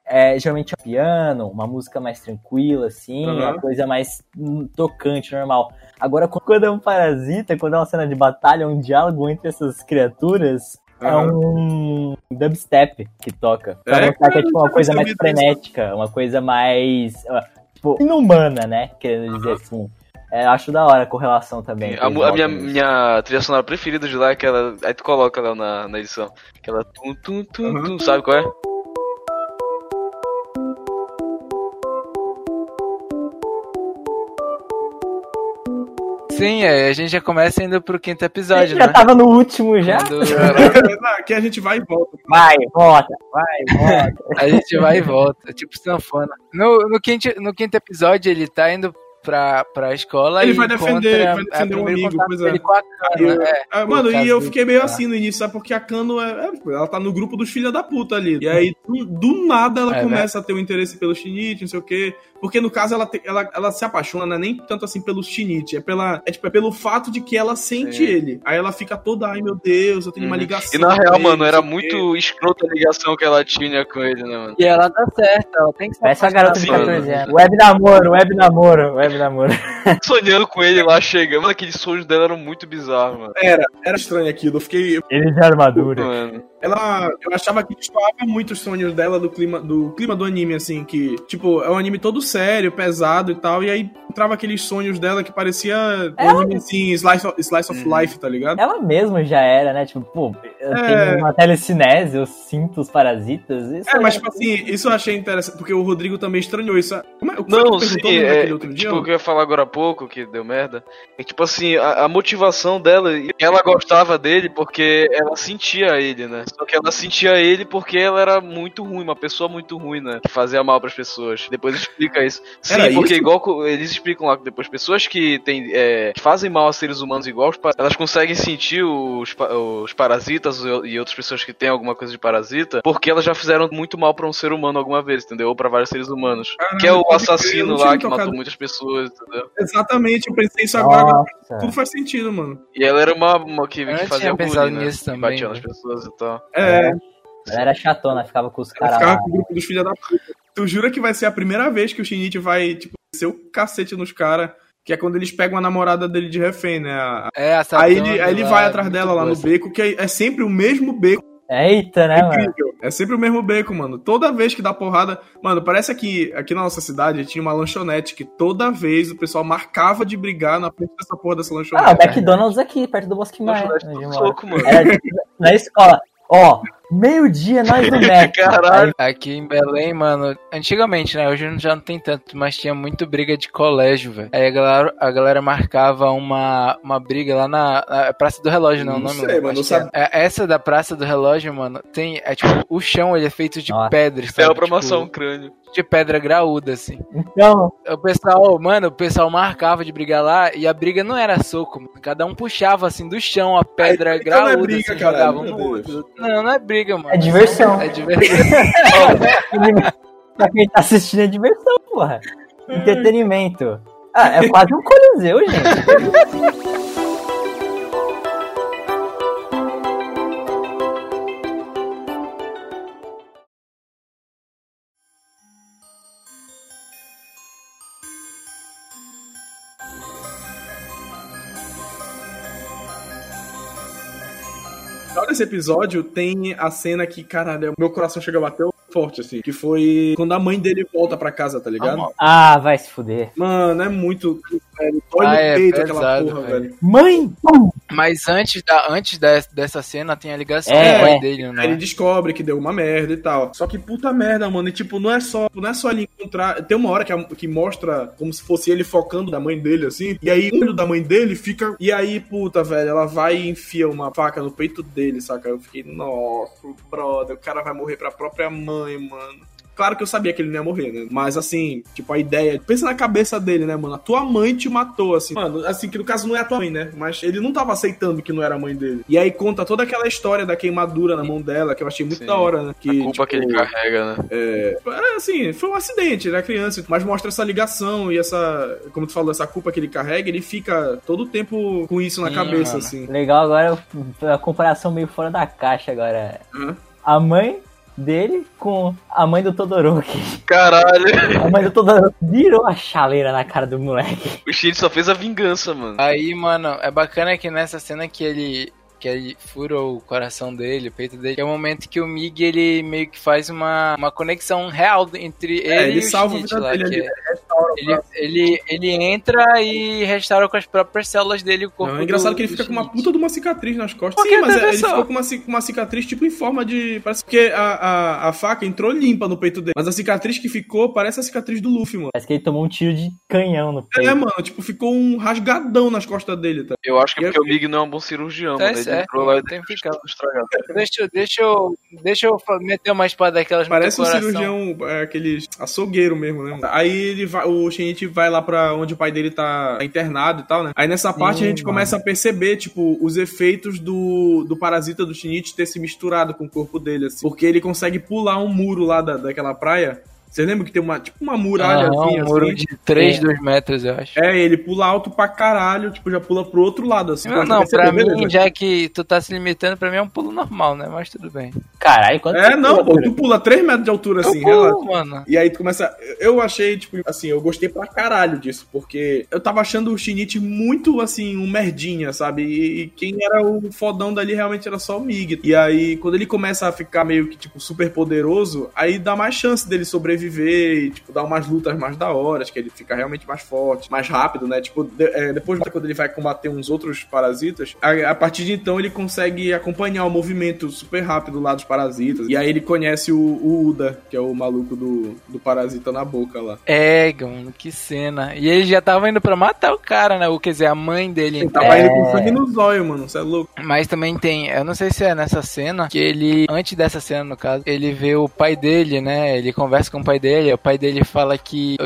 é geralmente é piano, uma música mais tranquila, assim, Uhum. uma coisa mais hum, tocante, normal. Agora, quando é um parasita, quando é uma cena de batalha, um diálogo entre essas criaturas, é um dubstep que toca. Pra É, mostrar que é tipo uma coisa mais frenética, uma coisa mais. ah, Tipo, inumana, né? Querendo dizer assim. É, acho da hora a correlação também. A, a minha, minha trilha sonora preferida de lá é aquela. Aí tu coloca ela na, na edição. Aquela tum tum tum Uhum. tum, sabe qual é? Sim, é, a gente já começa indo pro quinto episódio, gente já né? tava no último já. Quando Aqui a gente vai e volta. Vai, volta, vai, volta. a gente vai e volta, tipo sanfona. No, no, quinto, no quinto episódio, ele tá indo pra, pra escola Ele e vai defender, ele vai defender um primeiro amigo, é. dele com a E eu- Kana, é. Ah, mano, e eu fiquei meio do- assim no início, sabe? Porque a Kano é, é, ela tá no grupo dos filhos da puta ali. E aí, do, do nada, ela É, começa a ter um interesse pelo Shinichi, não sei o quê. Porque no caso, ela, te- ela, ela se apaixona, não é nem tanto assim pelo Shinichi, é, pela, é, tipo, é pelo fato de que ela sente Sim. ele. Aí ela fica toda, ai meu Deus, eu tenho uma Uhum. ligação. E na real, ele, mano, era muito escrota a ligação que ela tinha com ele, né, mano? E ela tá certa, ela tem que se Essa garota de Sim, 14 mano. anos. Web namoro, web namoro, web namoro. Sonhando com ele lá chegando, aqueles sonhos dela eram muito bizarros, mano. Era, era estranho aquilo. Eu fiquei. Ele de armadura. Mano. Ela. Eu achava que destoava muito os sonhos dela do clima, do clima do anime, assim, que, tipo, é um anime todo sério, pesado e tal. E aí entrava aqueles sonhos dela que parecia um anime assim, slice of, slice of Uhum. life, tá ligado? Ela mesma já era, né? Tipo, pô, eu É. tenho uma telecinese, eu sinto os parasitas. Isso É, mas tipo assim, isso eu achei interessante, porque o Rodrigo também estranhou isso. Como é, o que Não, sim, é, outro dia? tipo, o que eu ia falar agora há pouco, que deu merda, é tipo assim, a, a motivação dela, ela gostava dele porque ela sentia ele, né? Só que ela sentia ele porque ela era muito ruim, uma pessoa muito ruim, né? Que fazia mal pras pessoas. Depois explica isso. Sim, Era porque isso? igual eles explicam lá que depois pessoas que tem, é, que fazem mal a seres humanos igual, elas conseguem sentir os, os parasitas e outras pessoas que têm alguma coisa de parasita, porque elas já fizeram muito mal pra um ser humano alguma vez, entendeu? Ou pra vários seres humanos. Caralho, que é o assassino lá que tocado. matou muitas pessoas, entendeu? Exatamente, eu pensei isso agora, Nossa. tudo faz sentido, mano. E ela era uma, uma que, Eu que fazia bullying, né? nisso Que também, batia nas velho. pessoas e tal. É, Ela era chatona, ficava com os caras ficava lá. com o grupo dos filhos da puta. Tu jura que vai ser a primeira vez que o Shinichi vai, tipo, ser o cacete nos caras, que é quando eles pegam a namorada dele de refém, né? A- É, a Aí Satana ele, aí ele lá, vai atrás dela lá no essa- beco, que é, é sempre o mesmo beco. Eita, né, mano? É sempre o mesmo beco, mano. Toda vez que dá porrada. Mano, parece que aqui na nossa cidade tinha uma lanchonete que toda vez o pessoal marcava de brigar na frente dessa porra dessa Ah, lanchonete. o McDonald's aqui, perto do Bosque Maia. Lanchonete onde eu tudo moro. louco, mano. Era na escola. Ó, meio-dia nós no Mac. Caralho. Aqui em Belém, mano, antigamente, né? Hoje já não tem tanto, mas tinha muito briga de colégio, velho. Aí a galera, a galera marcava uma, uma briga lá na, na Praça do Relógio, não, é o Não nome sei, mano, não que é. sabe. É, Essa da Praça do Relógio, mano, tem. É tipo, o chão ele é feito de Nossa. pedra, É sabe? pra amassar um Tipo, crânio. De pedra graúda, assim. Então, O pessoal, mano, o pessoal marcava de brigar lá e a briga não era soco, mano. Cada um puxava assim do chão a pedra Aí, então não é graúda, briga, assim, um meu no Deus. outro. Não, não é briga, mano. é diversão. É divertido. pra quem tá assistindo é diversão, porra. Entretenimento. Ah, é quase um coliseu, gente. Desse episódio tem a cena que, caralho, meu coração chega a bater forte, assim. Que foi quando a mãe dele volta pra casa, tá ligado? Ah, vai se fuder. Mano, é muito. Velho, dói Ah, no é peito aquela pesado, porra, velho. velho. Mãe! Mas antes, da, antes des- dessa cena tem a ligação É, com o pai é. dele, Aí né? ele descobre que deu uma merda e tal. Só que puta merda, mano. E tipo, não é só, não é só ele encontrar. Tem uma hora que, a- que mostra como se fosse ele focando da mãe dele, assim. E aí o olho da mãe dele fica. E aí, puta, velho, ela vai e enfia uma faca no peito dele, saca? Eu fiquei, nossa, brother, o cara vai morrer pra própria mãe, mano. Claro que eu sabia que ele não ia morrer, né? Mas assim, tipo, a ideia. Pensa na cabeça dele, né, mano? A tua mãe te matou, assim. Mano, assim, que no caso não é a tua mãe, né? Mas ele não tava aceitando que não era a mãe dele. E aí conta toda aquela história da queimadura na mão dela, que eu achei muito Sim. da hora, né? Que, A culpa tipo, que ele carrega, né? é, assim, foi um acidente, ele era criança, mas mostra essa ligação e essa, como tu falou, essa culpa que ele carrega, ele fica todo o tempo com isso na Sim, cabeça, mano. assim. Legal agora, a comparação meio fora da caixa agora. Hã? A mãe dele com a mãe do Todoroki. Caralho. A mãe do Todoroki virou a chaleira na cara do moleque. O Shin só fez a vingança, mano. Aí, mano, é bacana que nessa cena que ele que ele fura o coração dele, o peito dele, que é o momento que o Mig, ele meio que faz uma, uma conexão real entre ele, É, ele e o salva a Shinichi vida lá, dele que ali, é- ele, ele, ele entra e restaura com as próprias células dele o corpo Não, é engraçado do- que ele fica com uma puta de uma cicatriz nas costas. Sim, mas é, ele ficou com uma, uma cicatriz tipo em forma de. Parece que a, a, a faca entrou limpa no peito dele. Mas a cicatriz que ficou parece a cicatriz do Luffy, mano. Parece que ele tomou um tiro de canhão no peito. É, mano, tipo, ficou um rasgadão nas costas dele, tá? Eu acho que é E porque o Mig não é um bom cirurgião, É mano. Certo, e tem tudo estragado. Deixa, eu- deixa, eu, deixa eu meter uma espada daquelas Parece um cirurgião, é, aquele açougueiro mesmo, né? Aí ele vai, o Shinichi vai lá pra onde o pai dele tá internado e tal, né? Aí nessa parte a gente mano. começa a perceber, tipo, os efeitos do, do parasita do Shinichi ter se misturado com o corpo dele, assim. Porque ele consegue pular um muro lá da, daquela praia. Você lembra que tem uma, tipo, uma muralha Aham, um muro assim? de 3, É. 2 metros, eu acho. É, ele pula alto pra caralho, tipo, já pula pro outro lado, assim. Não, não, pra beleza? mim, já que tu tá se limitando, pra mim é um pulo normal, né? Mas tudo bem. Caralho, quanto É, você não, pula, pô, tu pula 3 metros de altura, assim, eu pulo, relaxa. mano. E aí tu começa. Eu achei, tipo, assim, eu gostei pra caralho disso, porque eu tava achando o Shinichi muito, assim, um merdinha, sabe? E, e quem era o fodão dali realmente era só o Mig. E aí, quando ele começa a ficar meio que, tipo, super poderoso, aí dá mais chance dele sobreviver e, tipo, dar umas lutas mais da hora, que ele fica realmente mais forte, mais rápido, né? Tipo, de- é, depois, quando ele vai combater uns outros parasitas, a, a partir de então ele consegue acompanhar o movimento super rápido lá dos parasitas. E aí ele conhece o, o Uda, que é o maluco do, do parasita na boca lá. É, mano, que cena. E ele já tava indo pra matar o cara, né? Ou quer dizer, a mãe dele. Ele tava indo com sangue no zóio, mano. Você é louco. Mas também tem, eu não sei se é nessa cena, que ele, antes dessa cena no caso, ele vê o pai dele, né? Ele conversa com o pai dele, o pai dele fala que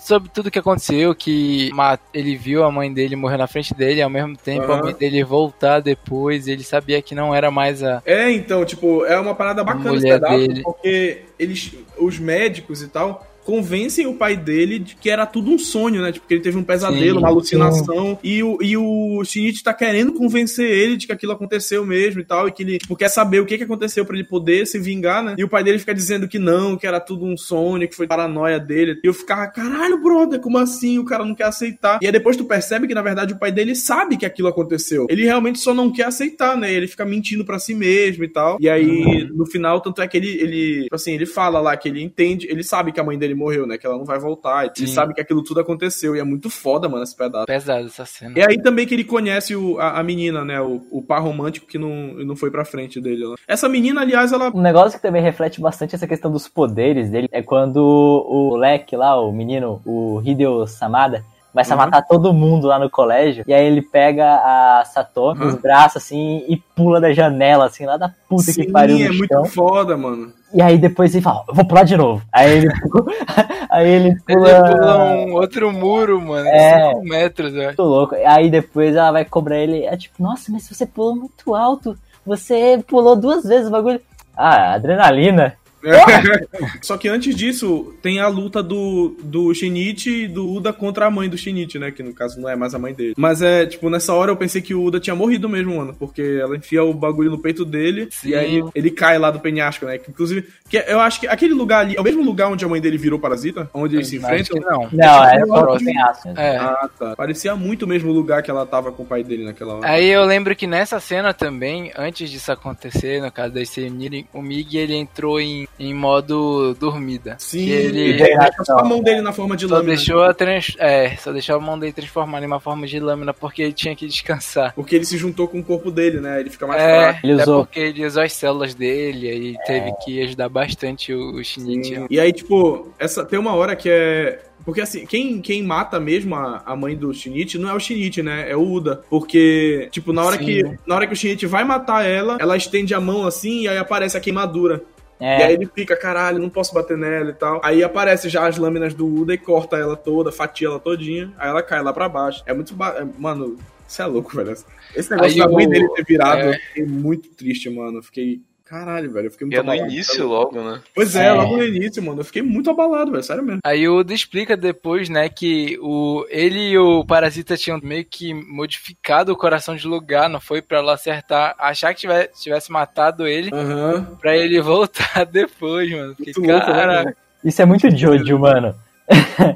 sobre tudo que aconteceu, que ele viu a mãe dele morrer na frente dele, ao mesmo tempo a Aham. mãe dele voltar depois, ele sabia que não era mais a. É, então, tipo, é uma parada bacana esse pedaço, dele. porque eles, os médicos e tal, convencem o pai dele de que era tudo um sonho, né? Tipo, que ele teve um pesadelo, Sim, uma alucinação, e o, e o Shinichi tá querendo convencer ele de que aquilo aconteceu mesmo e tal, e que ele tipo, quer saber o que, que aconteceu pra ele poder se vingar, né? E o pai dele fica dizendo que não, que era tudo um sonho, que foi paranoia dele. E eu ficava, caralho, brother, como assim? O cara não quer aceitar. E aí depois tu percebe que, na verdade, o pai dele sabe que aquilo aconteceu. Ele realmente só não quer aceitar, né? Ele fica mentindo pra si mesmo e tal. E aí, no final, tanto é que ele, ele, tipo assim, ele fala lá que ele entende, ele sabe que a mãe dele morreu, né? Que ela não vai voltar. Ele Sim. sabe que aquilo tudo aconteceu. E é muito foda, mano, esse pedaço. Pesada essa cena. E aí também que ele conhece o- a, a menina, né? O, o par romântico que não, não foi pra frente dele. Essa menina, aliás, ela. Um negócio que também reflete bastante essa questão dos poderes dele é quando o moleque lá, o menino, o Hideo Samada, começa Uhum. a matar todo mundo lá no colégio. E aí ele pega a Sato nos Uhum. braços assim e pula da janela, assim, lá da puta que Sim, pariu no é muito chão. foda, mano. E aí depois ele fala, vou pular de novo. Aí ele, aí ele Ele pula. pula um outro muro, mano, É. 5 metros, acho. Muito louco. Aí depois ela vai cobrar ele. É tipo, nossa, mas você pulou muito alto. Você pulou duas vezes o bagulho. Ah, adrenalina. Só que antes disso, tem a luta do, do Shinichi e do Uda contra a mãe do Shinichi, né? Que no caso não é mais a mãe dele. Mas é, tipo, nessa hora eu pensei que o Uda tinha morrido mesmo, mano. Porque ela enfia o bagulho no peito dele Sim. e aí ele cai lá do penhasco, né? Que, inclusive, que eu acho que aquele lugar ali é o mesmo lugar onde a mãe dele virou parasita? Onde eles se enfrentam? não. Não, era próximo. outro penhasco. É. Ah, tá. Parecia muito o mesmo lugar que ela tava com o pai dele naquela hora. Aí eu lembro que nessa cena também, antes disso acontecer, no caso da se unirem, o Mig ele entrou em, em modo dormida. Sim, Que ele só a mão dele na forma de só lâmina. deixou a trans... é, só deixou a mão dele transformar em uma forma de lâmina porque ele tinha que descansar. Porque ele se juntou com o corpo dele, né? Ele fica mais É, fraco. Ele usou- porque ele usou as células dele e teve que ajudar bastante o, o Shinichi. E aí, tipo, essa, tem uma hora que é. Porque assim, quem, quem mata mesmo a, a mãe do Shinichi não é o Shinichi, né? É o Uda. Porque, tipo, na hora, Sim. que, na hora que o Shinichi vai matar ela, ela estende a mão assim e aí aparece a queimadura. E aí É, ele fica, caralho, não posso bater nela e tal. Aí aparece já as lâminas do Uda e corta ela toda, fatia ela todinha. Aí ela cai lá pra baixo. É muito. Ba... é- Mano, isso é louco, velho. Esse negócio Aí da mãe dele ter virado, é. eu fiquei muito triste, mano. Fiquei. Caralho, velho. Eu fiquei E muito é no abalado. início logo, né? Pois é, É. logo no início, mano. Eu fiquei muito abalado, velho. Sério mesmo. Aí o Oda explica depois, né, que o, ele e o Parasita tinham meio que modificado o coração de lugar, não foi pra ela acertar, achar que tivesse, tivesse matado ele, Aham. pra ele voltar depois, mano. Muito louco, né, cara, mano? isso é muito Jojo, mano.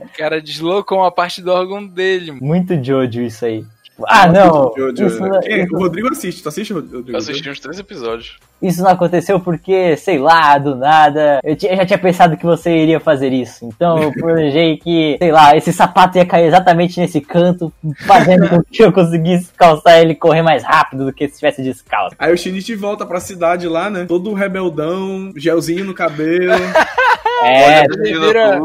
o cara deslocou uma parte do órgão dele, mano. Muito Jojo isso aí. Ah, não. Jojo, Isso, né? Quem- O Rodrigo assiste. Tu assiste, Rodrigo? Eu assisti uns três episódios. Isso não aconteceu porque, sei lá, do nada. Eu, eu já tinha pensado que você iria fazer isso. Então eu planejei que, sei lá, esse sapato ia cair exatamente nesse canto, fazendo com que eu conseguisse calçar ele e correr mais rápido do que se estivesse descalço. Aí o Shinichi volta pra cidade lá, né? Todo rebeldão, gelzinho no cabelo. É, Ele vira-.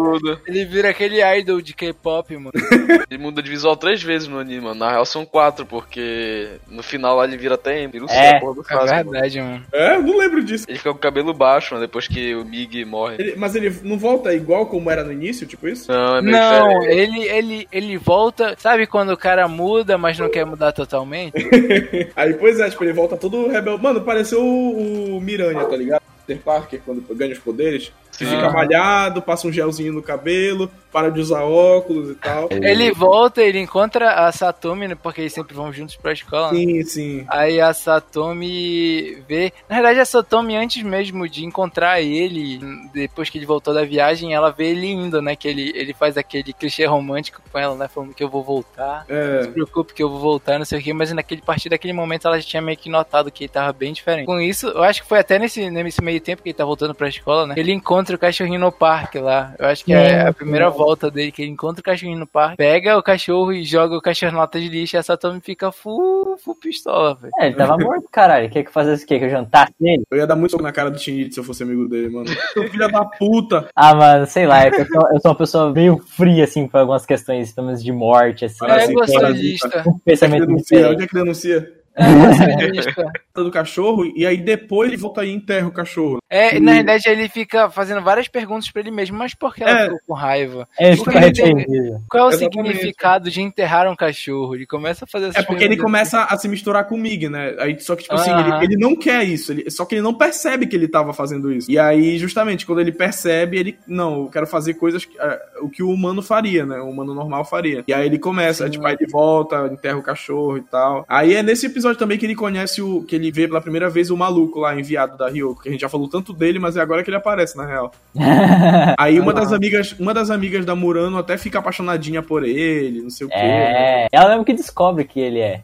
Ele vira aquele idol de K-pop, mano. Ele muda de visual três vezes no anime, mano. Na real são quatro, porque no final lá ele vira até Ember. É, É Sasuke, mano. verdade, mano. É, eu não lembro disso. Ele fica com o cabelo baixo, mano, depois que o Mig morre. Ele- mas ele não volta igual como era no início, tipo isso? Não, é meio Não, ele, ele, ele volta. Sabe quando o cara muda, mas não quer mudar totalmente? Aí, pois é, tipo, ele volta todo rebelde. Mano, pareceu o, o Miranha, tá ligado? Peter Parker, quando ganha os poderes. Que fica malhado, passa um gelzinho no cabelo, para de usar óculos e tal. Ele volta, ele encontra a Satomi, né, porque eles sempre vão juntos pra escola. né? Sim, sim. Aí a Satomi vê. Na verdade, a Satomi, antes mesmo de encontrar ele, depois que ele voltou da viagem, ela vê ele indo, né? Que ele, ele faz aquele clichê romântico com ela, né? Falando que eu vou voltar. Não É. se preocupe que eu vou voltar, não sei o que, mas naquele, a partir daquele momento ela já tinha meio que notado que ele tava bem diferente. Com isso, eu acho que foi até nesse, nesse meio tempo que ele tá voltando pra escola, né? Ele encontra o cachorrinho no parque lá. Eu acho que é a primeira volta dele, que ele encontra o cachorrinho no parque, pega o cachorro e joga o cachorro na lata de lixo e a Satomi fica full, full pistola, velho. é, ele tava morto, caralho. Quer que eu fizesse o quê? Que eu jantasse nele? Eu ia dar muito soco na cara do Shinichi se eu fosse amigo dele, mano. Seu filho da puta! Ah, mano, sei lá, é eu sou, eu sou uma pessoa meio fria, assim, pra algumas questões, pelo menos de morte, assim. É sim, um egocentrista. Onde é que pensamento denuncia? Onde é que denuncia? É egocentrista. do cachorro e aí depois ele volta e enterra o cachorro. É, na verdade ele fica fazendo várias perguntas pra ele mesmo, mas por que ela É. ficou com raiva? É, fica ele tem- arrependido. Qual é o Exatamente. significado de enterrar um cachorro? Ele começa a fazer essas É porque ele começa a se misturar com o Mig, né? Aí, só que, tipo assim, ele, ele não quer isso. Ele, só que ele não percebe que ele tava fazendo isso. E aí, justamente, quando ele percebe, ele. Não, eu quero fazer coisas. que- é, o que o humano faria, né? O humano normal faria. E aí ele começa, tipo, aí ele volta, enterra o cachorro e tal. Aí é nesse episódio também que ele conhece o. que ele vê pela primeira vez o maluco lá, enviado da Ryoko. Que a gente já falou tanto dele, mas é agora que ele aparece, na real. Aí uma das amigas, uma das amigas da Murano até fica apaixonadinha por ele, não sei o quê. né? É, ela mesmo que descobre que ele é.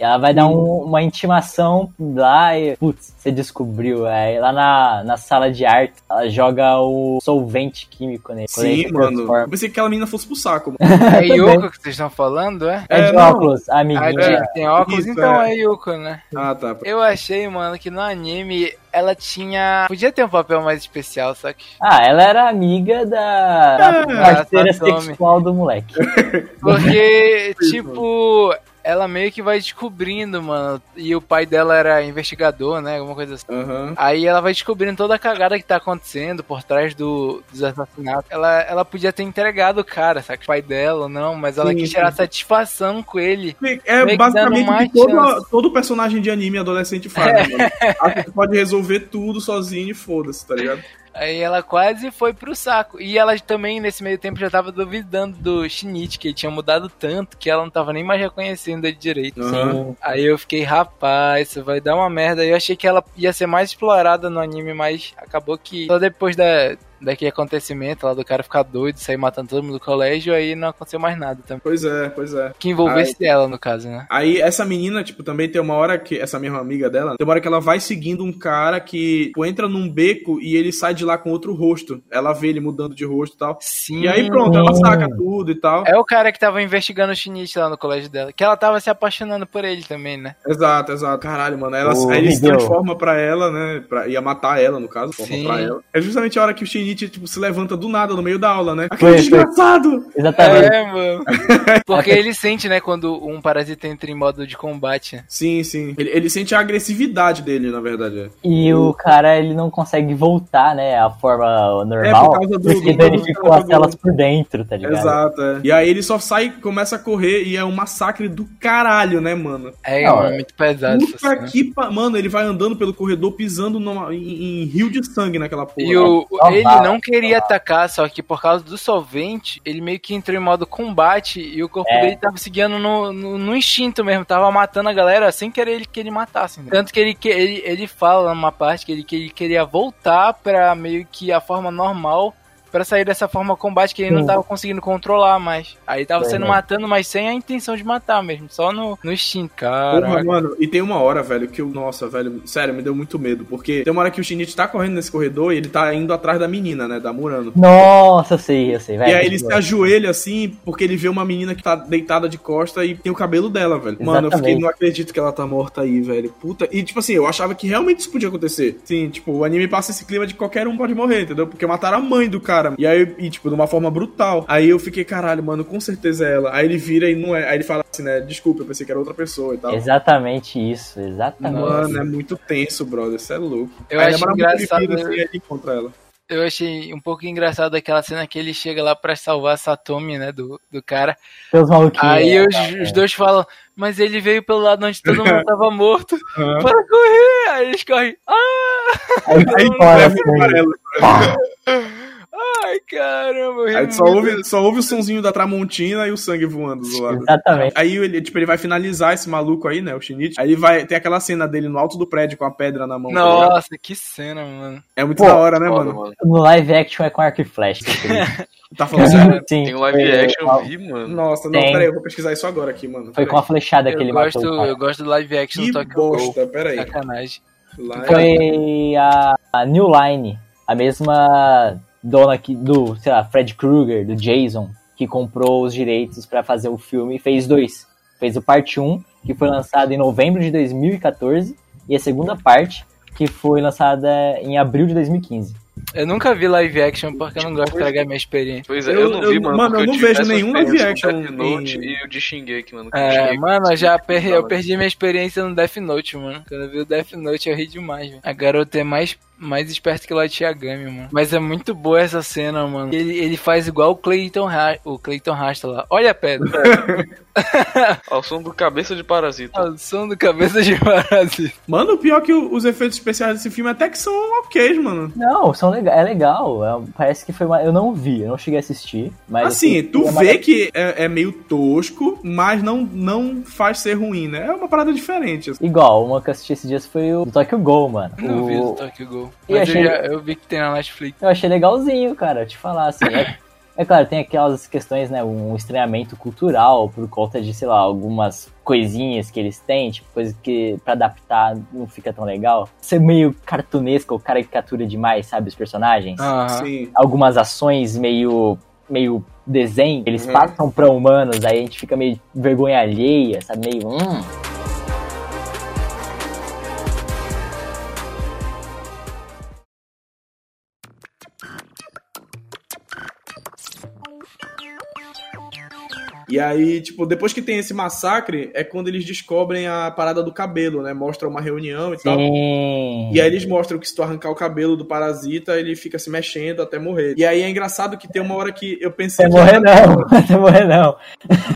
E ela vai dar um- uma intimação lá e. Putz, você descobriu. Aí lá na, na sala de arte, ela joga o solvente químico nele. Sim, se mano. Eu pensei que aquela menina fosse pro saco, mano. É Yoko que vocês estão falando, é? É, de É, não. óculos, a A amiguinha. Jake tem óculos, Isso, então é. é Yoko, né? Ah, tá. Eu achei, mano, que no anime ela tinha. Podia ter um papel mais especial, só que. Ah, ela era amiga da, da É, parceira sexual do moleque. Porque, tipo, ela meio que vai descobrindo, mano. E o pai dela era investigador, né? Alguma coisa assim. Aham. Aí ela vai descobrindo toda a cagada que tá acontecendo por trás do, dos assassinatos. Ela, ela podia ter entregado o cara, sabe? O pai dela ou não, mas ela Sim, quis sim. tirar satisfação com ele. É basicamente que todo, todo personagem de anime adolescente faz, né, mano? Acha que pode resolver tudo sozinho e foda-se, tá ligado? Aí ela quase foi pro saco. E ela também, nesse meio tempo, já tava duvidando do Shinichi, que ele tinha mudado tanto que ela não tava nem mais reconhecendo ele direito. Sim. Aí eu fiquei, rapaz, isso vai dar uma merda. Eu achei que ela ia ser mais explorada no anime, mas acabou que só depois da, daquele acontecimento lá do cara ficar doido, sair matando todo mundo do colégio, aí não aconteceu mais nada também. Pois é, pois é. Que envolvesse ela, no caso, né? Aí essa menina, tipo, também tem uma hora que, essa mesma amiga dela, tem uma hora que ela vai seguindo um cara que tipo, entra num beco e ele sai de lá com outro rosto. Ela vê ele mudando de rosto e tal. Sim. E aí pronto, ela saca tudo e tal. É o cara que tava investigando o Shinichi lá no colégio dela. Que ela tava se apaixonando por ele também, né? Exato, exato. Caralho, mano. Ela, O aí ele se transforma pra ela, né? Pra, ia matar ela, no caso, forma Sim. pra ela. É justamente a hora que o Shinichi, tipo, se levanta do nada no meio da aula, né? Foi, Aquele foi. desgraçado! Exatamente. É, mano. Porque ele sente, né, quando um parasita entra em modo de combate. né? Sim, sim. Ele, ele sente a agressividade dele, na verdade. é. E o cara, ele não consegue voltar, né, a forma É, normal, por causa do- porque do- danificou do- as células por dentro, tá ligado? Exato, é. E aí ele só sai, começa a correr e é um massacre do caralho, né, mano? É, Não, é- muito pesado. Puta né? que pa... Mano, ele vai andando pelo corredor pisando numa- em, em rio de sangue naquela porra. E o, Só ele não queria atacar, só que por causa do solvente, ele meio que entrou em modo combate e o corpo É. dele tava seguindo no, no, no instinto mesmo, tava matando a galera sem querer ele, que ele matasse. né? Tanto que ele, que ele, ele fala numa parte que ele, que ele queria voltar pra meio que a forma normal. Pra sair dessa forma combate que ele não tava conseguindo controlar mais. Aí tava sendo matando, mas sem a intenção de matar mesmo. Só no, no instinto. Porra, Cara. mano, e tem uma hora, velho, que eu. Nossa, velho, sério, me deu muito medo. Porque tem uma hora que o Shinichi tá correndo nesse corredor e ele tá indo atrás da menina, né? Da Murano. Nossa, eu sei, eu sei, velho. E aí ele se ajoelha assim, porque ele vê uma menina que tá deitada de costa e tem o cabelo dela, velho. Mano, eu fiquei, Exatamente. não acredito que ela tá morta aí, velho. Puta. E tipo assim, eu achava que realmente isso podia acontecer. Sim, tipo, o anime passa esse clima de qualquer um pode morrer, entendeu? Porque mataram a mãe do cara. E aí, e, tipo, de uma forma brutal. Aí eu fiquei, caralho, mano, com certeza é ela. Aí ele vira e não é. Aí ele fala assim, né? Desculpa, eu pensei que era outra pessoa e tal. Exatamente isso, exatamente. Mano, é muito tenso, brother. Isso é louco. Eu Aí acho muito ele engraçado- assim, aí ele encontra ela. Eu achei um pouco engraçado aquela cena que ele chega lá pra salvar a Satomi, né, do, do cara. Maluquinhos. Aí né, os, cara? os dois falam, mas ele veio pelo lado onde todo mundo tava morto Aham. para correr. Aí eles correm, ah, Aí Aí fora, ai caramba. eu ri Aí só ouve, só ouve o sonzinho da Tramontina e o sangue voando do lado. Exatamente. Aí ele, tipo, ele vai finalizar esse maluco aí, né? O Shinichi. Aí ele vai. Tem aquela cena dele no alto do prédio com a pedra na mão. tá? Nossa, que cena, mano. É muito Pô, da hora, né, Foda, mano? mano. No live action é com arco e flecha. tá? Tá falando sério? Sim, Tem um live action, eu vi, mano. Nossa, não, Tem. pera aí, eu vou pesquisar isso agora aqui, mano. Foi com a flechada que Eu ele gosto, matou eu gosto do live action Que do Tokyo bosta, pera aí. Sacanagem. É- Foi a, a New Line, a mesma dona que, do, sei lá, Fred Krueger, do Jason, que comprou os direitos pra fazer o filme e fez dois. Fez o parte 1, que foi lançado em novembro de 2014, e a segunda parte, que foi lançada em abril de 2015. Eu nunca vi live action porque eu não gosto de estragar minha experiência. Pois é, Eu- eu, não vi, mano. mano, eu não vejo nenhum live action Death Note em- e o de Shingeki, mano. É, mano, eu já perdi, eu mano. perdi minha experiência no Death Note, mano. Quando eu vi o Death Note eu ri demais, velho. A garota é mais, mais esperta que o Light Yagami, mano. Mas é muito boa essa cena, mano. Ele, ele faz igual o Clayton, o Clayton Rasta lá. Olha a pedra. Ao som do cabeça de parasita. o som do cabeça de parasita. Mano, o pior é que o- os efeitos especiais desse filme até que são ok, mano. Não, são lega é legal. é- parece que foi uma. Eu não vi, eu não cheguei a assistir. Mas Assim, sei tu é vê que é, é meio tosco, mas não, não faz ser ruim, né? É uma parada diferente. assim. Igual, uma que eu assisti esses dias foi o do Tokyo Ghoul, mano. Não o... vi do Tokyo Ghoul. Mas eu, achei- já, eu vi que tem na Netflix. Eu achei legalzinho, cara, te falar, assim. É, é claro, tem aquelas questões, né? Um estranhamento cultural por conta de, sei lá, algumas coisinhas que eles têm, tipo, coisa que pra adaptar não fica tão legal. Ser meio cartunesco ou caricatura demais, sabe, os personagens. Aham. Sim. Algumas ações meio. meio desenho, eles Uhum. passam pra humanos, aí a gente fica meio vergonha alheia, sabe? Meio. Hum. E aí, tipo, depois que tem esse massacre, é quando eles descobrem a parada do cabelo, né? Mostra uma reunião e tal. Sim. E aí eles mostram que se tu arrancar o cabelo do parasita, ele fica se mexendo até morrer. E aí é engraçado que tem uma hora que eu pensei. Até morrer não, até morrer não.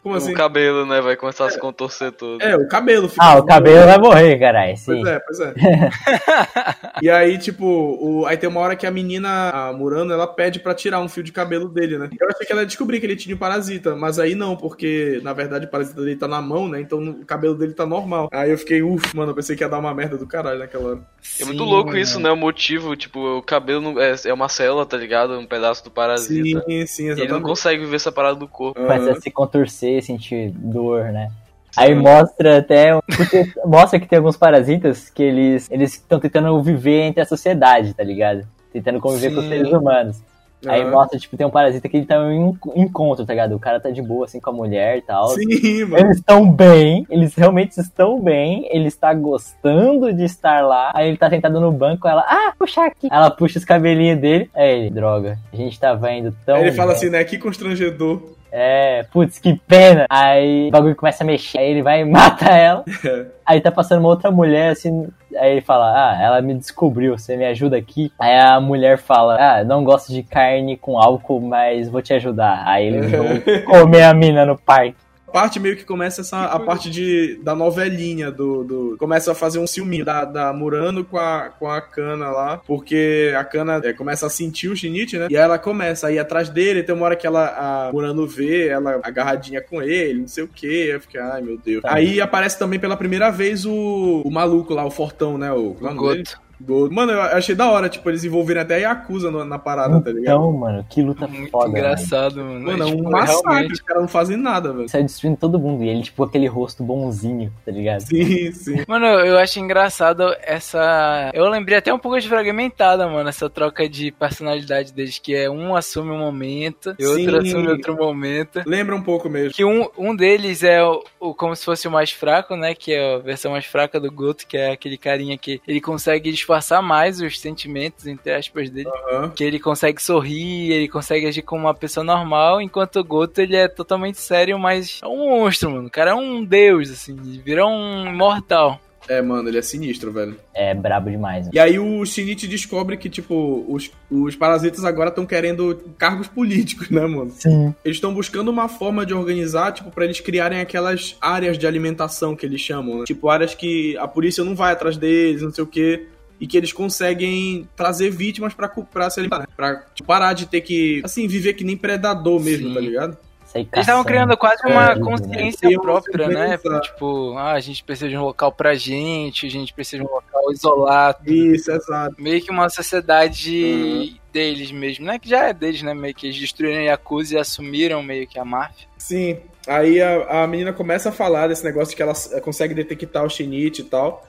Como assim? O cabelo, né? Vai começar a se contorcer todo. É, o cabelo fica. Ah, o cabelo vai morrer, caralho. Sim. Pois é, pois é. e aí, tipo, o... aí tem uma hora que a menina, a Murano, ela pede pra tirar um fio de cabelo dele, né? Eu achei que ela ia descobrir que ele tinha um parasita, mas aí não, porque na verdade o parasita dele tá na mão, né? Então o cabelo dele tá normal. Aí eu fiquei, uff, mano, eu pensei que ia dar uma merda do caralho naquela hora. É muito Sim, louco isso, né? O motivo, tipo, o cabelo não- é, é uma célula, tá ligado? Um pedaço do parasita. Sim, sim, E ele não exatamente. consegue viver essa parada do corpo. começa Aham. a se contorcer, sentir dor, né? Aí mostra até. Mostra que tem alguns parasitas que eles eles estão tentando viver entre a sociedade, tá ligado? Tentando conviver com os Sim. seres humanos. Aí Aham. mostra, tipo, tem um parasita que ele tá em um encontro, tá ligado? O cara tá de boa, assim, com a mulher e tal. Sim, mano. Eles estão bem, eles realmente estão bem, ele está gostando de estar lá. Aí ele tá sentado no banco, ela, ah, puxa aqui. Ela puxa os cabelinhos dele. Aí ele, droga, a gente tava indo tão. Aí ele fala bem. assim, né? Que constrangedor. É, putz, que pena. Aí o bagulho começa a mexer, aí ele vai e mata ela. Aí tá passando uma outra mulher, assim, aí ele fala, ah, ela me descobriu, você me ajuda aqui? Aí a mulher fala, ah, não gosto de carne com álcool, mas vou te ajudar. Aí eles vão comer a mina no parque. Parte meio que começa essa a parte de, da novelinha do, do começa a fazer um ciúminho da, da Murano com a, com a Kana lá, porque a Kana é, começa a sentir o Shinichi, né? E aí ela começa a ir atrás dele, tem uma hora que ela a Murano vê ela agarradinha com ele, não sei o que, eu fiquei, ai meu Deus. Aí aparece também pela primeira vez o, o maluco lá, o Fortão, né? O, é o dele? Goto. Mano, eu achei da hora, tipo, eles envolverem até a Yakuza no- na parada, tá ligado? Então, mano, que luta Muito foda. engraçado, mano. Mano, é um Tipo, massacre, realmente- os caras não fazem nada, velho. Saiu destruindo todo mundo. E ele, tipo, aquele rosto bonzinho, tá ligado? Sim, sim. Mano, eu acho engraçado essa. Eu lembrei até um pouco de fragmentada, mano, essa troca de personalidade deles, que é um assume um momento e outro Sim. assume outro momento. Lembra um pouco mesmo. Que um, um deles é o, o- como se fosse o mais fraco, né? Que é a versão mais fraca do Goto, que é aquele carinha que ele consegue disfarçar mais os sentimentos, entre aspas, dele. Aham. Que ele consegue sorrir, ele consegue agir como uma pessoa normal, enquanto o Goto ele é totalmente sério, mas é um monstro, mano. O cara é um deus, assim, vira um imortal. É, mano, ele é sinistro, velho. É brabo demais. Mano. E aí o Shinichi descobre que, tipo, os, os parasitas agora estão querendo cargos políticos, né, mano? Sim. Eles estão buscando uma forma de organizar, tipo, pra eles criarem aquelas áreas de alimentação que eles chamam, né? Tipo, áreas que a polícia não vai atrás deles, não sei o quê. E que eles conseguem trazer vítimas pra se alimentar, né? Pra tipo, parar de ter que, assim, viver que nem predador mesmo, Sim. tá ligado? Eles estavam criando quase uma É, consciência né? própria, né? Tipo, ah, a gente precisa de um local pra gente, a gente precisa de um local isolado. Isso, exato. Meio que uma sociedade deles mesmo, né? Que já é deles, né? Meio que eles destruíram a Yakuza e assumiram meio que a máfia. Sim. Aí a, a menina começa a falar desse negócio de que ela s- consegue detectar o Shinichi e tal.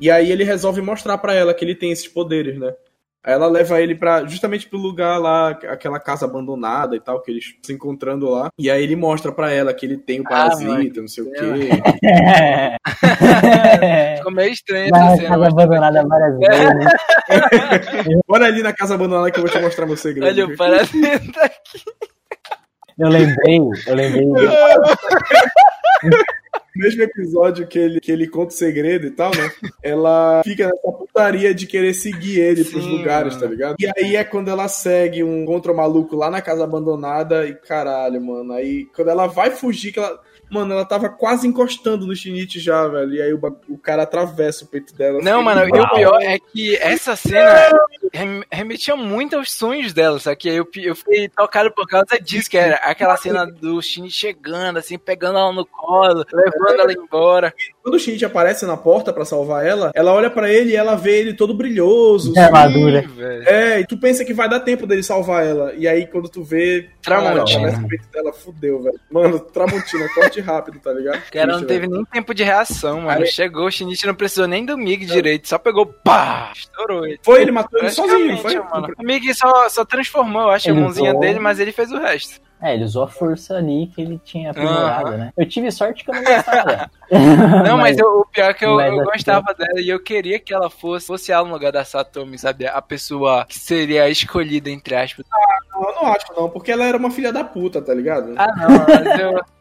E aí ele resolve mostrar pra ela que ele tem esses poderes, né? Aí ela leva ele para justamente pro lugar lá, aquela casa abandonada e tal, que eles se encontrando lá. E aí ele mostra pra ela que ele tem o Ah, parasita, mano. não sei o É, quê. É. Ficou meio estranha essa Na cena. casa abandonada várias vezes. Bora ali na casa abandonada que eu vou te mostrar meu segredo. Olha o parasita aqui. Eu lembrei, eu lembrei. mesmo episódio que ele, que ele conta o segredo e tal, né? Ela fica nessa putaria de querer seguir ele pros Sim, lugares, mano. tá ligado? E aí é quando ela segue um contra maluco lá na casa abandonada e caralho, mano. Aí quando ela vai fugir, que ela. Mano, ela tava quase encostando no Shinichi já, velho. E aí o, o cara atravessa o peito dela. Não, assim, mano, e o pior é que essa cena remetia muito aos sonhos dela, só que aí eu, eu fui tocado por causa disso, que era aquela cena do Shin chegando, assim, pegando ela no colo, levando ela embora. Quando o Shinichi aparece na porta pra salvar ela, ela olha pra ele e ela vê ele todo brilhoso. É. Ih, velho. É, e tu pensa que vai dar tempo dele salvar ela. E aí, quando tu vê. Tramontina. aparece o peito dela, fudeu, velho. Mano, Tramontina, corte rápido, tá ligado? O cara não teve velho. nem tempo de reação, mano. Aí- Chegou, o Shinichi não precisou nem do Mig direito, só pegou, pá! Estourou ele. Foi, ele matou ele sozinho, foi? Mano. O Mig só, só transformou, eu acho, a Ele mãozinha usou- dele, mas ele fez o resto. É, ele usou a força ali que ele tinha aprimorado, Aham. né? Eu tive sorte que eu não gostava. Não, mas, eu- o pior é que eu, mas eu assim- gostava dela e eu queria que ela fosse, fosse ela no lugar da Satomi, sabe? A pessoa que seria a escolhida, entre aspas. Não, eu não acho, não, porque ela era uma filha da puta, tá ligado? Ah, não, mas eu.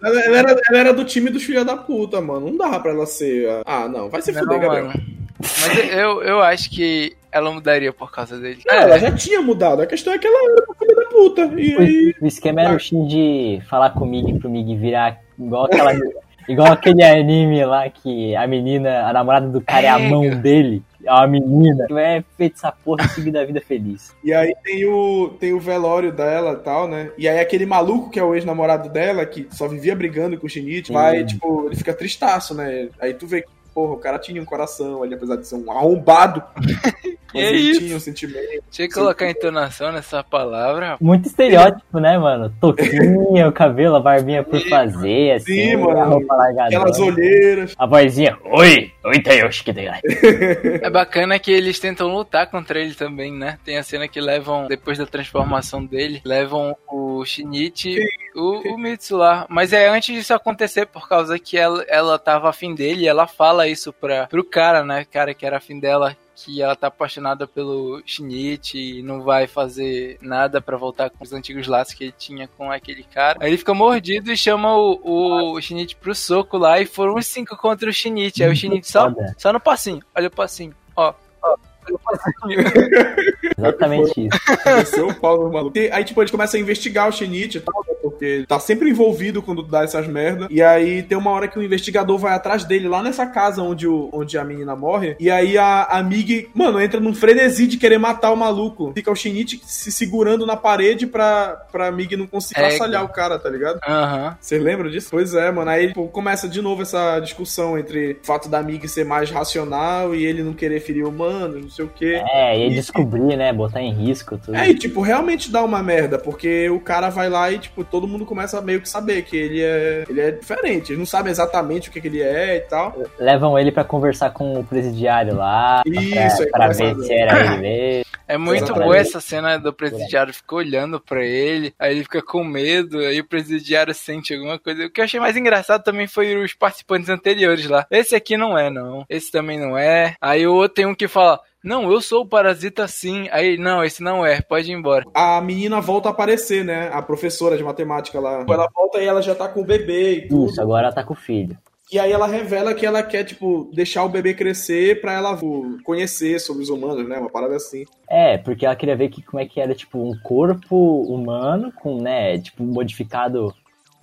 Ela, ela era, ela era do time dos filha da puta, mano. Não dava pra ela ser. Ah, não, vai se Não, fuder, Gabriel. Mas eu, eu acho que ela mudaria por causa dele. Não, ela já tinha mudado. A questão é que ela era uma filha da puta. E aí. O esquema era o Shinji falar comigo pro Mig virar igual aquela. Igual aquele anime lá que a menina, a namorada do cara é a mão dele. É uma menina. É feito essa porra e seguir da vida feliz. E aí tem o, tem o velório dela e tal, né? E aí aquele maluco que é o ex-namorado dela, que só vivia brigando com o Shinichi, vai, tipo, ele fica tristaço, né? Aí tu vê que, porra, o cara tinha um coração, ele apesar de ser um arrombado. mas é ele isso? tinha um sentimento. Tinha que colocar entonação nessa palavra. Muito estereótipo, né, mano? Toquinha, o cabelo, a barbinha por fazer, assim. Sim, mano. A roupa largadona. Aquelas olheiras. A vozinha, oi, oi, Tayoshi, que tem É bacana que eles tentam lutar contra ele também, né? Tem a cena que levam, depois da transformação dele, levam o Shinichi, o, o Mitsu lá. Mas é antes disso acontecer, por causa que ela, ela tava afim dele e ela fala isso pra, pro cara, né? Cara que era afim dela. Que ela tá apaixonada pelo Shinichi e não vai fazer nada pra voltar com os antigos laços que ele tinha com aquele cara. Aí ele fica mordido e chama o, o Shinichi pro soco lá e foram os cinco contra o Shinichi. Aí o Shinichi só, só no passinho. Olha o passinho. Ó, ó. Olha o passinho. Exatamente isso. Desceu o pau no maluco. E aí, tipo, eles começam a investigar o Shinichi e tal, né? Porque tá sempre envolvido quando dá essas merda. E aí tem uma hora que o investigador vai atrás dele lá nessa casa onde, o, onde a menina morre. E aí a, a Mig, mano, entra num frenesi de querer matar o maluco. Fica o Shinichi se segurando na parede pra, pra Mig não conseguir É, assalhar o cara, tá ligado? Aham. Vocês lembram disso? Pois é, mano. Aí tipo, começa de novo essa discussão entre o fato da Mig ser mais racional e ele não querer ferir humanos, não sei o quê. É, e E- descobrir, né? Botar em risco tudo. É, e tipo, realmente dá uma merda, porque o cara vai lá e, tipo, todo mundo começa a meio que saber que ele é, ele é diferente. Eles não sabem exatamente o que, que ele é e tal. Levam ele pra conversar com o presidiário lá. Isso, pra, pra ver se era ele mesmo. É muito Exatamente. boa essa cena do presidiário ficar olhando pra ele, aí ele fica com medo, aí o presidiário sente alguma coisa. O que eu achei mais engraçado também foi os participantes anteriores lá. Esse aqui não é, não. Esse também não é. Aí o outro tem um que fala. Não, eu sou o parasita sim. Aí, não, esse não é, pode ir embora. A menina volta a aparecer, né? A professora de matemática lá. Ela volta e ela já tá com o bebê e tudo. Isso, agora ela tá com o filho. E aí ela revela que ela quer, tipo, deixar o bebê crescer pra ela tipo, conhecer sobre os humanos, né? Uma parada assim. É, porque ela queria ver que, como é que era, tipo, um corpo humano com, né, tipo, modificado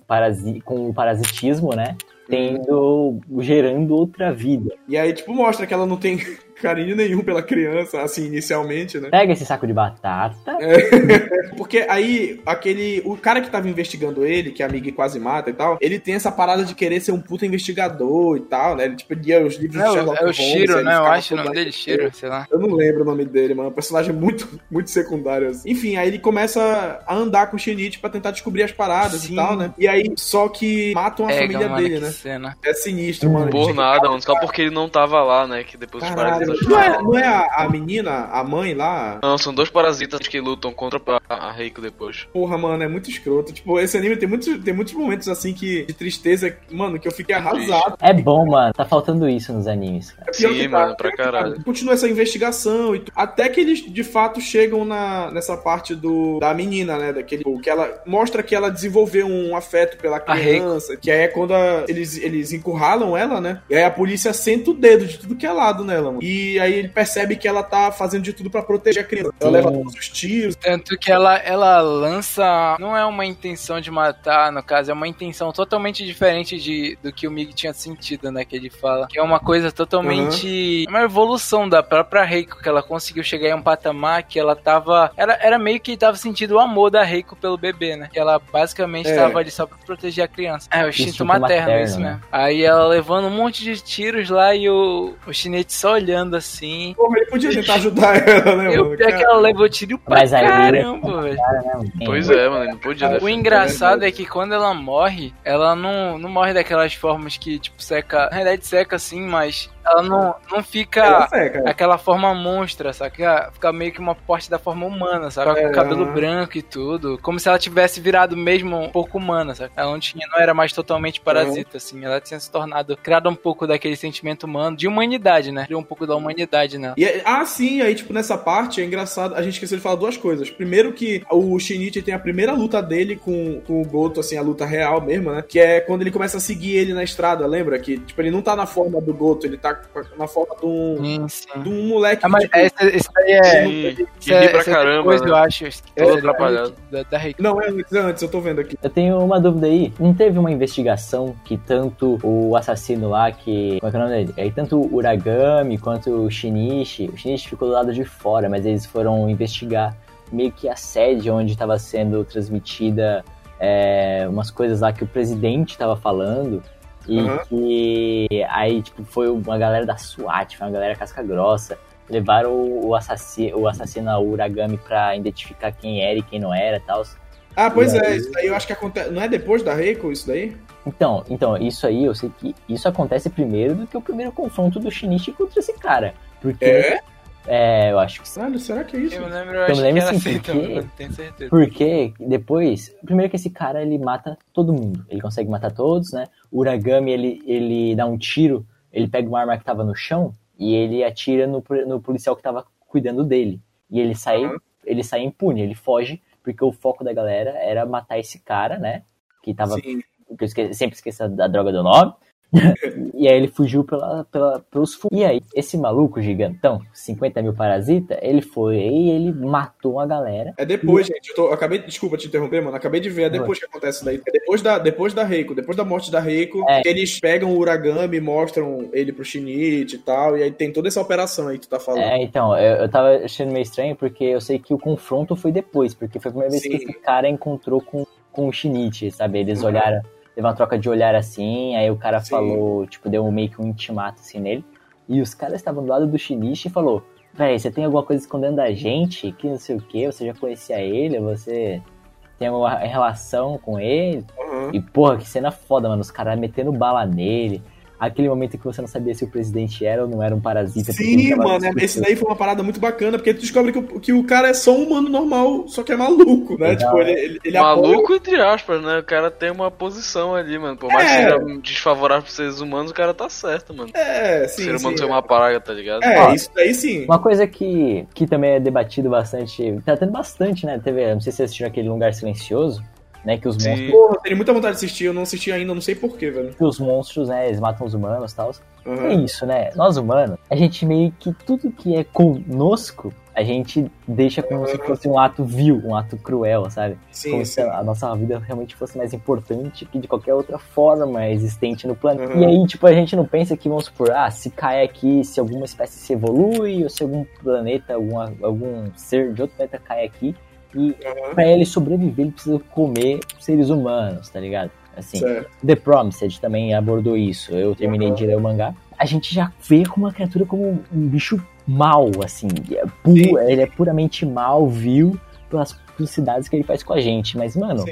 parasi com o parasitismo, né? Tendo, gerando outra vida. E aí, tipo, mostra que ela não tem carinho nenhum pela criança, assim, inicialmente, né? Pega esse saco de batata. Porque aí, aquele. O cara que tava investigando ele, que a Mig quase mata e tal, ele tem essa parada de querer ser um puta investigador e tal, né? Ele, tipo, lia os livros É, do o- Sherlock é o Holmes. Shiro, aí ele né? Eu acho o nome dele, Shiro, sei lá. Eu não lembro o nome dele, mano. É um personagem muito, muito secundário, assim. Enfim, aí ele começa a andar com o Shinichi pra tentar descobrir as paradas Sim. e tal, né? E aí, só que matam a Pega, família mano, dele, que né? cena. É sinistro, mano. Por nada, mano. Só porque ele não tava lá, né? Que depois os Caralho, Não é, não é a, a menina, a mãe lá? Não, são dois parasitas que lutam contra a, a Reiko depois. Porra, mano, é muito escroto. Tipo, esse anime tem muitos, tem muitos momentos assim que, de tristeza, mano, que eu fiquei arrasado. É bom, mano. Tá faltando isso nos animes. cara. É Sim, que mano, pra caralho. Continua essa investigação e até que eles de fato chegam na, nessa parte do da menina, né, daquele que ela mostra que ela desenvolveu um afeto pela criança, que aí é quando a- eles eles encurralam ela, né? E aí a polícia senta o dedo de tudo que é lado nela, mano. E aí ele percebe que ela tá fazendo de tudo pra proteger a criança. Ela leva todos os tiros. Tanto que ela, ela lança. Não é uma intenção de matar, no caso, é uma intenção totalmente diferente de, do que o Mig tinha sentido, né? Que ele fala. Que é uma coisa totalmente. Uma evolução da própria Reiko, que ela conseguiu chegar em um patamar que ela tava. Era, era meio que tava sentindo o amor da Reiko pelo bebê, né? Que ela basicamente É. tava ali só pra proteger a criança. É, o instinto, materno, materno, isso né? mesmo. Aí ela levando um monte de tiros lá e o, o chinete só olhando assim. Porra, ele podia tentar ajudar ela, né, E o mano? pior é que ela levou tiro pra Mas caramba, velho. Cara, né, mano? Pois é, mano, ele não podia O defender. engraçado é que quando ela morre, ela não, não morre daquelas formas que, tipo, seca. Na verdade, seca sim, mas ela não, não Ela fica aquela forma monstra, saca? Fica meio que uma parte da forma humana, sabe? Com É, o cabelo aham. branco e tudo. Como se ela tivesse virado mesmo um pouco humana, saca? Ela não tinha, não era mais totalmente parasita, assim. Ela tinha se tornado, criado um pouco daquele sentimento humano, de humanidade, né? Criou um pouco da humanidade nela. E, é- ah, sim, aí, tipo, nessa parte é engraçado. A gente esqueceu de falar duas coisas. Primeiro, que o Shinichi tem a primeira luta dele com, com o Goto, assim, a luta real mesmo, né? Que é quando ele começa a seguir ele na estrada, lembra? Que, tipo, ele não tá na forma do Goto, ele tá com a- na forma de um, Sim, sim. de um moleque. Ah, mas tipo, esse, esse daí é. Isso que ri pra essa caramba, Coisa, né? eu acho. Todo Essa atrapalhado. Da, da. Não, é antes, é antes, eu tô vendo aqui. Eu tenho uma dúvida aí. Não teve uma investigação que tanto o assassino lá, que. Como é que é o nome dele? Aí, tanto o Uragami quanto o Shinichi. O Shinichi ficou do lado de fora, mas eles foram investigar meio que a sede onde estava sendo transmitida é, umas coisas lá que o presidente estava falando. E Uhum. que aí, tipo, foi uma galera da SWAT, foi uma galera casca grossa. Levaram o assassino, o assassino Uragami pra identificar quem era e quem não era e tal. Ah, pois E é, aí? isso daí eu acho que acontece. Não é depois da Reiko isso daí? Então, então, isso aí eu sei que isso acontece primeiro do que o primeiro confronto do Shinichi contra esse cara. Porque, É? É, eu acho que sim. Caralho, será que é isso? Eu me lembro, Eu eu acho lembro que era assim, porque- tenho certeza. Porque depois, primeiro que esse cara ele mata todo mundo. Ele consegue matar todos, né? O Uragami ele, ele dá um tiro, ele pega uma arma que tava no chão e ele atira no, no policial que tava cuidando dele. E ele sai, Uhum. ele sai impune, ele foge, porque o foco da galera era matar esse cara, né? Que tava Sim. que eu esque- sempre esqueço da droga do nome. E aí ele fugiu pela, pela, pelos fundos. E aí, esse maluco gigantão, 50 mil parasita, ele foi e ele matou uma galera. É depois, gente. Eu, tô, eu acabei. Desculpa te interromper, mano. Acabei de ver. É depois que acontece isso daí. É depois da, depois da Reiko. Depois da morte da Reiko, É. eles pegam o Uragami, mostram ele pro Shinichi e tal. E aí tem toda essa operação aí que tu tá falando. É, então, eu, eu tava achando meio estranho porque eu sei que o confronto foi depois, porque foi a primeira vez Sim. que esse cara encontrou com, com o Shinichi, sabe? Eles Uhum. olharam, teve uma troca de olhar assim, aí o cara Sim. falou, tipo, deu meio que um intimato assim nele. E os caras estavam do lado do Shinichi e falou: Véi, você tem alguma coisa escondendo da gente? Que não sei o que, você já conhecia ele, você tem alguma relação com ele? Uhum. E porra, que cena foda, mano. Os caras metendo bala nele. Aquele momento que você não sabia se o presidente era ou não era um parasita. Sim, mano, é- discutindo. esse daí foi uma parada muito bacana, porque tu descobre que o, que o cara é só um humano normal, só que é maluco, né? Legal. Tipo, ele, ele, ele apoia- Maluco, entre aspas, né? O cara tem uma posição ali, mano. Por mais É. que seja desfavorável pros seres humanos, o cara tá certo, mano. É, o sim. ser humano sim, tem uma praga, tá ligado? É, Ó, isso daí sim. Uma coisa que, que também é debatido bastante, tá tendo bastante, né? Teve, não sei se vocês assistiram aquele Lugar Silencioso, né? Que os Sim. monstros, Porra, eu tenho muita vontade de assistir, eu não assisti ainda, não sei porquê, velho. que os monstros, né? Eles matam os humanos e tal. É Uhum. isso, né? Nós humanos, a gente meio que tudo que é conosco, a gente deixa como se fosse um ato vil, um ato cruel, sabe? Sim, como sim. se a nossa vida realmente fosse mais importante que de qualquer outra forma existente no planeta. Uhum. E aí, tipo, a gente não pensa que, vamos supor, ah, se cai aqui, se alguma espécie se evolui, ou se algum planeta, alguma, algum ser de outro planeta cai aqui, e Uhum. pra ele sobreviver, ele precisa comer seres humanos, tá ligado? Assim, Certo. The Promised também abordou isso. Eu terminei de ler o mangá. A gente já vê como uma criatura como um bicho mal, assim. É pu- ele é puramente mal, vil, pelas atrocidades que ele faz com a gente. Mas, mano, Sim.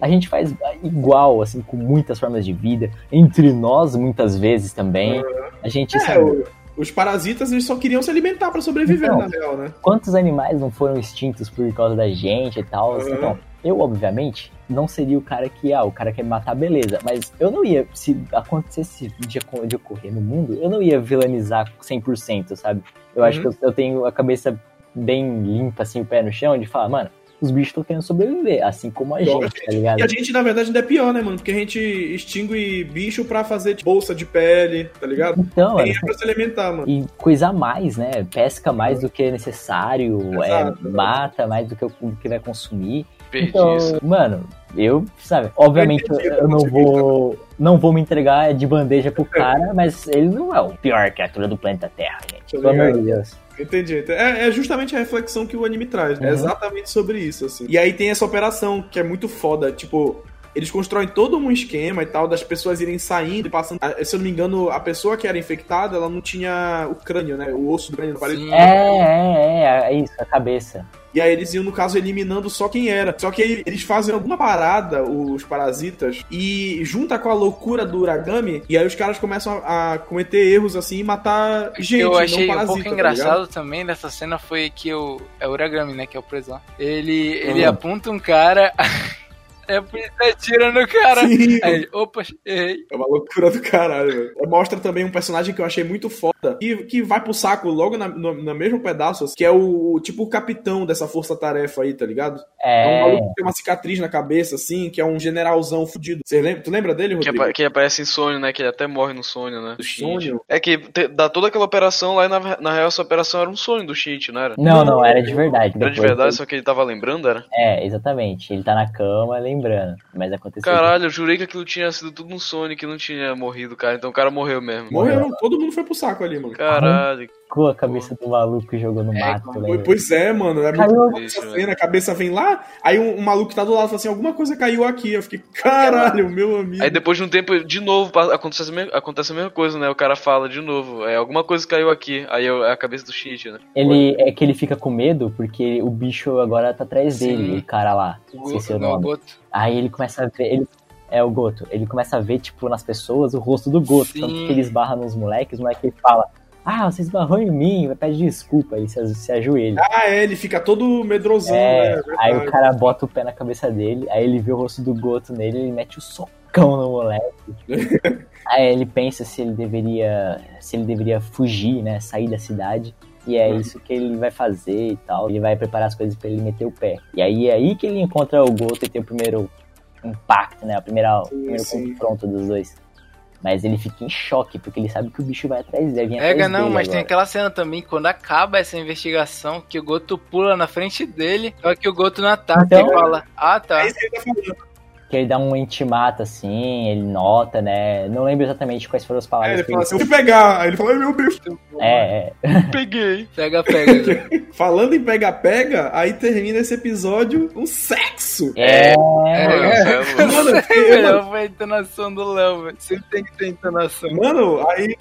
a gente faz igual, assim, com muitas formas de vida. Entre nós, muitas vezes também. A gente, É, sabe? o, Os parasitas, eles só queriam se alimentar pra sobreviver, Então. na real, né? Quantos animais não foram extintos por causa da gente e tal? Uhum. Então, eu, obviamente, não seria o cara que, ah, o cara quer me matar, beleza. Mas eu não ia, se acontecesse de, de ocorrer no mundo, eu não ia vilanizar 100%, sabe? Eu acho Uhum. que eu, eu tenho a cabeça bem limpa, assim, o pé no chão, de falar, mano, os bichos estão querendo sobreviver, assim como a gente, tá ligado? E a gente, na verdade, ainda é pior, né, mano? Porque a gente extingue bicho pra fazer tipo, bolsa de pele, tá ligado? Então, Nem é, é pra se alimentar, mano. e coisa a mais, né? Pesca mais do que é necessário, é, mata mais do que, do que vai consumir. Perdi Então, isso. mano, eu, sabe, obviamente eu, eu não eu vou não vou me entregar de bandeja pro cara, mas ele não é o pior criatura do planeta Terra, gente. Tá Pelo amor de Deus. Entendi. É, é justamente a reflexão que o anime traz. É Uhum. exatamente sobre isso, assim. E aí tem essa operação que é muito foda. Tipo, eles constroem todo um esquema e tal, das pessoas irem saindo e passando. Ah, Se eu não me engano, a pessoa que era infectada, ela não tinha o crânio, né? O osso do crânio. não parece- Sim. É, é, é, é isso, a cabeça. E aí eles iam, no caso, eliminando só quem era. Só que aí eles fazem alguma parada, os parasitas, e junta com a loucura do Uragami, e aí os caras começam a, a cometer erros assim e matar gente, eu achei não um parasita, pouco tá engraçado também dessa cena foi que o. É o Uragami, né? Que é o preso lá. Ele, ele Uhum. aponta um cara. É por isso que atira no cara. Sim. Aí opa, errei. É uma loucura do caralho, velho. Mostra também um personagem que eu achei muito foda, que, que vai pro saco logo na, no, no mesmo pedaço, que é o tipo o capitão dessa força-tarefa aí, tá ligado? É um É, maluco que tem uma cicatriz na cabeça, assim, que é um generalzão fudido. Você lembra? Tu lembra dele, Que, Rodrigo? apa- que aparece em sonho, né? Que ele até morre no sonho, né? Do. Sonho? É que te- dá toda aquela operação lá e na, na real essa operação era um sonho do Shinji, não era? não, não, era de verdade. Era de verdade, só que ele tava lembrando, era? É, exatamente. Ele tá na cama lembrando, mas aconteceu. Caralho, eu jurei que aquilo tinha sido tudo um sonho, que não tinha morrido, cara. Então o cara morreu mesmo. Morreu, todo mundo foi pro saco ali, mano. Caralho. Arrancou a cabeça do maluco e jogou no É, mato? Pois é, mano. É muito Caiu. velho. cena, a cabeça vem lá, aí um, um maluco que tá do lado fala assim: alguma coisa caiu aqui. Eu fiquei, caralho, meu amigo. Aí depois de um tempo, de novo, acontece a, me- acontece a mesma coisa, né? O cara fala de novo, é, alguma coisa caiu aqui. Aí é a cabeça do Shinji, né? Ele é que ele fica com medo porque o bicho agora tá atrás dele, Sim. o cara lá. O Esqueci o Goto, não, o nome. Goto. Aí ele começa a ver. Ele, é o Goto. Ele começa a ver, tipo, nas pessoas o rosto do Goto. Sim. Tanto que ele esbarra nos moleques, o moleque ele fala. Ah, você esbarrou em mim, vai pedir desculpa, aí se, se ajoelha. Ah, é, ele fica todo medrosão, É, né? aí o cara bota o pé na cabeça dele, aí ele vê o rosto do Goto nele, ele mete o socão no moleque. aí ele pensa se ele deveria. se ele deveria fugir, né? Sair da cidade. E é Uhum. isso que ele vai fazer e tal. Ele vai preparar as coisas pra ele meter o pé. E aí é aí que ele encontra o Goto e tem o primeiro impacto, né? O primeiro, o primeiro sim. confronto dos dois. Mas ele fica em choque, porque ele sabe que o bicho vai atrás dele. vai Pega atrás não, dele mas tem agora. aquela cena também, quando acaba essa investigação, que o Goto pula na frente dele, só que o Goto não ataca Então- e fala, ah tá. É isso que ele tá falando. Que ele dá um intimato assim, ele nota, né? Não lembro exatamente quais foram as É, palavras ele que fala ele assim, eu vou pegar. Aí ele fala, ai meu Deus. É, é. Peguei. Pega, pega. Falando em pega-pega, aí termina esse episódio um sexo. É, É, Mano, eu fiquei- melhor foi a entonação do Léo, velho. Sempre tem que ter entonação. Mano, aí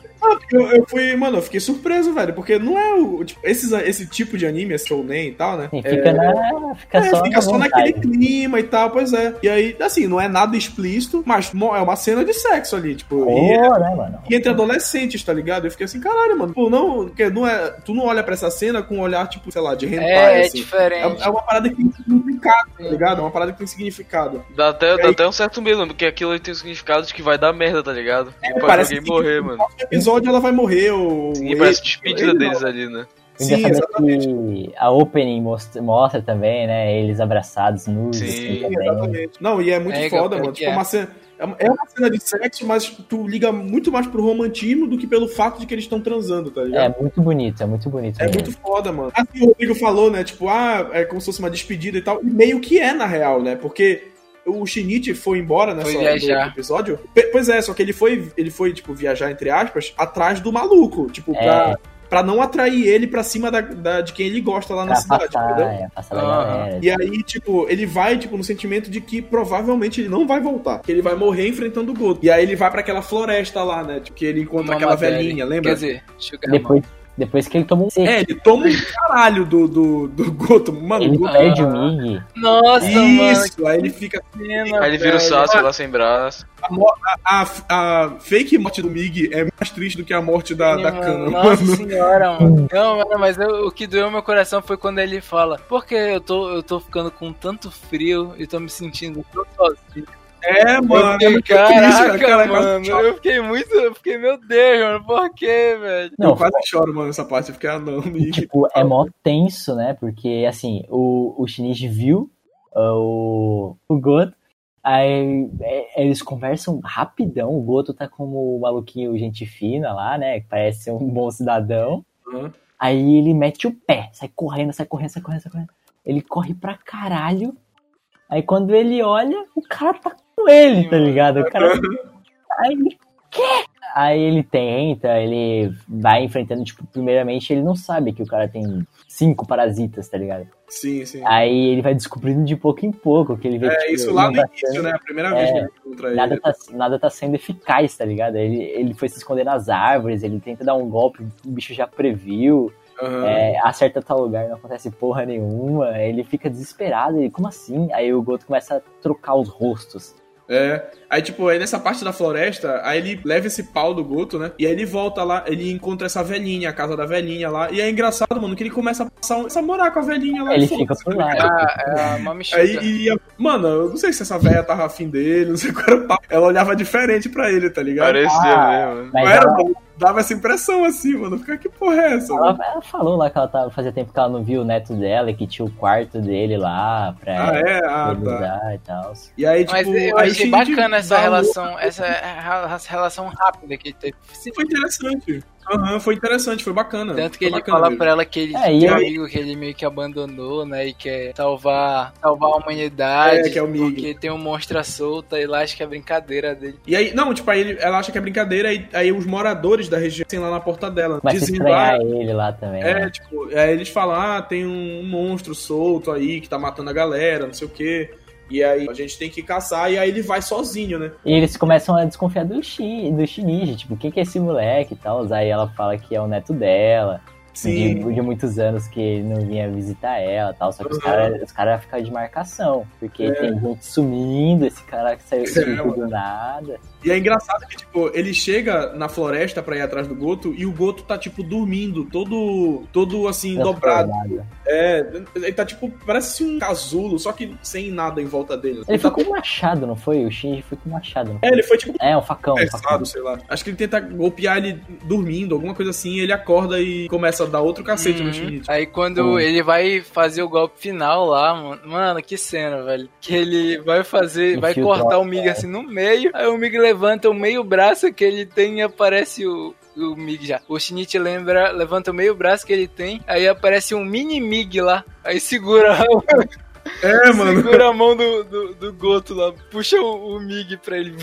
eu, eu fui, mano, eu fiquei surpreso, velho, porque não é o tipo, esses, esse tipo de anime, esse shounen e tal, né? Sim, fica, na, fica É, só, fica na só naquele clima e tal, pois é. E aí, assim, não é nada explícito, mas é uma cena de sexo ali, tipo, Pô, e, né, mano? e entre adolescentes, tá ligado? Eu fiquei assim, caralho, mano, pô, não, porque não é, tu não olha pra essa cena com um olhar, tipo, sei lá, de hentai, É, é assim. diferente. É, é uma parada que tem significado, tá ligado? É uma parada que tem significado. Dá até, dá aí- até um certo medo, porque aquilo tem o significado de que vai dar merda, tá ligado? E pode É, Parece alguém que morrer, no mano. próximo episódio ela vai morrer, ou... E parece despedida ele deles não. ali, né? Sim, é exatamente. a opening mostra, mostra também, né? Eles abraçados, nus, Sim, assim, Sim, exatamente. Não, e é muito É, foda, pior mano. Tipo, é. uma cena, é uma cena de sexo, mas tu liga muito mais pro romantismo do que pelo fato de que eles estão transando, tá ligado? É muito bonito, é muito bonito. É mesmo. muito foda, mano. Assim, o Rodrigo falou, né? Tipo, ah, é como se fosse uma despedida e tal. E meio que é, na real, né? Porque o Shinichi foi embora nessa Foi episódio. Pe- Pois é, só que ele foi, ele foi, tipo, viajar, entre aspas, atrás do maluco. Tipo, pra, pra não atrair ele pra cima da, da- de quem ele gosta lá na Pra cidade, passar, entendeu? é, passar galera. E aí, tipo, ele vai, tipo, no sentimento de que provavelmente ele não vai voltar. Que ele vai morrer enfrentando o Goto. E aí ele vai pra aquela floresta lá, né? Tipo, que ele encontra Uma aquela velhinha, lembra? Quer dizer, Sugar Depois, Depois que ele toma um seco, É, ele toma um caralho do, do, do Goto. Mano, ele o Goto. perde o Mig. Nossa, mano. Isso, aí ele fica. Pena, Aí ele vira o. Sasuke lá sem braço. A, a, a- a fake morte do Mig é mais triste do que a morte da, da Sim, Kana. mano. Nossa Mano. senhora, mano. Não, mano, mas eu- o que doeu meu coração foi quando ele fala: Porque eu tô, eu tô ficando com tanto frio e tô me sentindo tão sozinho. É, mano. é eu fiquei, triste, caraca, cara, quase mano. choro. Eu fiquei muito. Eu fiquei, meu Deus, mano, por quê, velho? Eu Não, quase choro, mano, nessa parte. Eu fiquei, ah, não, E, tipo, é mó tenso, né? Porque, assim, o, o Shinichi viu ah, o, o Goto, aí é, eles conversam rapidão, o Goto tá como o maluquinho gente fina lá, né? Que parece ser um bom cidadão. Aham. Aí ele mete o pé, sai correndo, sai correndo, sai correndo, sai correndo. Ele corre pra caralho. Aí quando ele olha, o cara tá com ele, tá ligado? O cara. Aí ele. Quê? Aí ele tenta, ele vai enfrentando, tipo, primeiramente ele não sabe que o cara tem cinco parasitas, tá ligado? Sim, sim. Aí ele vai descobrindo de pouco em pouco que ele vê É, tipo, isso lá no nada início, sendo- né? A primeira vez É, que ele encontra Nada ele. tá, nada tá sendo eficaz, tá ligado? Ele, ele foi se esconder nas árvores, ele tenta dar um golpe, o bicho já previu. Aham. É, acerta tal lugar, não acontece porra nenhuma. Ele fica desesperado. Ele, como assim? Aí o Goto começa a trocar os rostos. É. Aí, tipo, aí nessa parte da floresta, aí ele leva esse pau do Goto, né? E aí ele volta lá, ele encontra essa velhinha, a casa da velhinha lá. E é engraçado, mano, que ele começa a passar um, a morar com a velhinha lá. Ele e fica por lá. Ah, é a mamichuca. Aí, e, mano, eu não sei se essa velha tava afim dele, não sei qual era o papo. Ela olhava diferente pra ele, tá ligado? Parecia Ah, mesmo. Mas Não era, ela, dava essa impressão assim, mano. Fica, que porra é essa? ela, ela falou lá que ela tava, fazia tempo que ela não viu o neto dela e que tinha o quarto dele lá pra Ah, é? Ah, tá. e tal. E aí, tipo, Mas eu achei bacana essa relação, essa essa relação rápida que teve. Foi interessante. Aham, foi interessante, foi bacana. Tanto que Foi ele bacana fala mesmo. pra ela que ele É, tem um amigo que ele meio que abandonou, né? E quer salvar, salvar a humanidade. É, que é o Mig. Porque tem um monstro solta e lá acho que é brincadeira dele. E aí, não, tipo, aí ele- ela acha que é brincadeira e aí os moradores da região tem lá na porta dela. A dizendo, ah, ele lá também. é, né? tipo, aí eles falam, ah, tem um monstro solto aí que tá matando a galera, não sei o quê. E aí a gente tem que caçar, e aí ele vai sozinho, né? E eles começam a desconfiar do, Shi, do Shinichi, tipo, quem que é esse moleque e tal. Aí ela fala que é o neto dela. Sim. De, de muitos anos que ele não vinha visitar ela e tal. Só que os Uhum. caras os cara ficam de marcação. Porque É. tem gente sumindo, esse cara que saiu do nada. E é engraçado que, tipo, ele chega na floresta pra ir atrás do Goto e o Goto tá, tipo, dormindo, todo, todo assim, dobrado. Transformado. É, ele tá, tipo, parece um casulo, só que sem nada em volta dele. Ele tá foi com um machado, não foi? O Shinji foi com um machado. É, ele foi, tipo, É, um facão. Um facão. Pesado, sei lá. Acho que ele tenta golpear ele dormindo, alguma coisa assim, ele acorda e começa a dar outro cacete Uhum. no Shinichi. Aí quando Hum. ele vai fazer o golpe final lá, mano, mano, que cena, velho. Que ele vai fazer, vai Infiltrar, cortar o Mig assim no meio, aí o Mig levanta o meio braço que ele tem e aparece o. O Mig já. O Shinichi lembra, levanta o meio braço que ele tem, aí aparece um mini Mig lá. Aí segura, É, mano. segura a mão do, do, do Goto lá, puxa o, o Mig pra ele.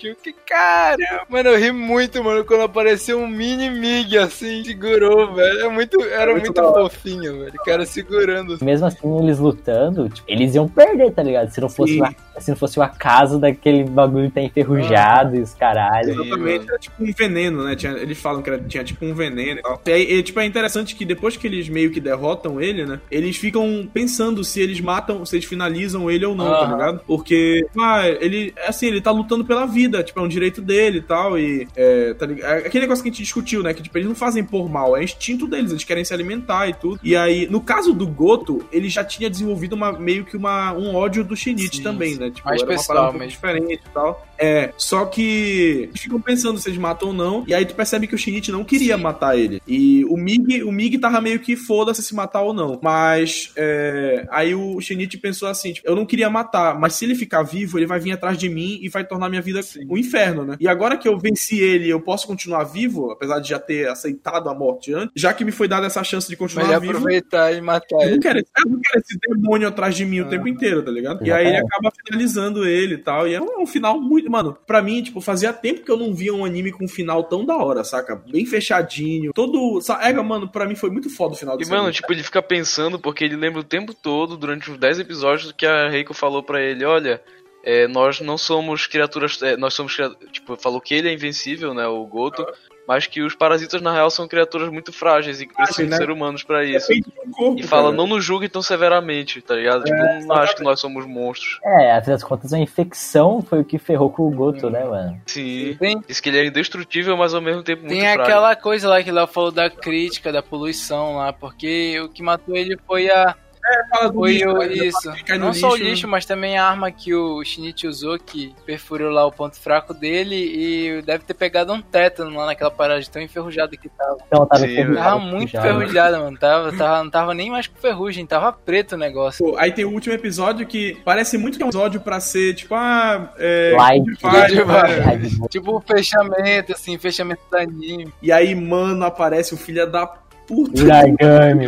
Que, que cara, mano, eu ri muito, mano, quando apareceu um mini Mig assim, segurou, velho. É muito, era muito muito, fofinho, velho. O cara segurando. Mesmo assim, eles lutando, tipo, eles iam perder, tá ligado? Se não fosse, Sim. o, a- se não fosse o acaso daquele bagulho tá enferrujado e os caralho. Exatamente, era tipo um veneno, né? Tinha- eles falam que era- tinha tipo um veneno e tal. E aí, e, tipo, é interessante que depois que eles meio que derrotam ele, né? Eles ficam pensando se eles matam, se eles finalizam ele ou não, tá Aham. ligado? Porque, ah, ele, assim, ele tá lutando pela vida, tipo, é um direito dele e tal. E, é, tá ligado? É Aquele negócio que a gente discutiu, né? Que, tipo, eles não fazem por mal, é instinto deles, eles querem se alimentar e tudo. E aí, no caso do Goto, ele já tinha desenvolvido uma, meio que uma, um ódio do Shinichi Sim, também, né? Tipo, Mais era uma parada um pouco diferente e tal. É, só que eles ficam pensando se eles matam ou não, e aí tu percebe que o Shinichi não queria Sim. matar ele. E o Mig, o Mig tava meio que foda-se se matar ou não. Mas é, aí o Shinichi pensou assim, tipo, eu não queria matar, mas se ele ficar vivo, ele vai vir atrás de mim e vai tornar minha vida um inferno, né? E agora que eu venci ele, eu posso continuar vivo, apesar de já ter aceitado a morte antes, já que me foi dada essa chance de continuar Melhor vivo. aproveitar e matar Eu não, ele. quero, eu não quero esse demônio atrás de mim o tempo inteiro, tá ligado? E aí ele acaba finalizando ele e tal. E é um, um final muito. Mano, pra mim, tipo, fazia tempo que eu não via um anime com um final tão da hora, saca? Bem fechadinho. Todo. sa- É, mano, pra mim foi muito foda o final E, desse mano, anime. tipo, ele fica pensando porque ele lembra o tempo todo, durante os 10 episódios, que a Reiko falou pra ele: olha, é, nós não somos criaturas. é, nós somos. Tipo, falou que ele é invencível, né? O Goto. Mas que os parasitas, na real, são criaturas muito frágeis e que precisam de né? ser humanos pra É isso. corpo, E fala, cara. não nos julguem tão severamente, tá ligado? Tipo, É, não acho que nós somos monstros. É, afinal das contas, a infecção foi o que ferrou com o Goto, né, mano? Sim. Tem, Diz que ele é indestrutível, mas ao mesmo tempo muito tem frágil. aquela coisa lá que o Léo falou da crítica, da poluição lá, porque o que matou ele foi a. Fala do Foi lixo, o, né? isso. Não só o lixo, né? lixo, mas também a arma que o Shinichi usou, que perfurou lá o ponto fraco dele e deve ter pegado um tétano lá naquela parada tão enferrujado que tava. Então tava Sim, enferrujado Tava muito já. enferrujada, mano. Tava, tava, não tava nem mais com ferrugem, tava preto o negócio. Pô, Aí tem o último episódio que parece muito que é um episódio pra ser, tipo, ah, é. Light, cara. Light. Tipo o fechamento, assim, fechamento do anime. E aí, mano, aparece o filho da puta.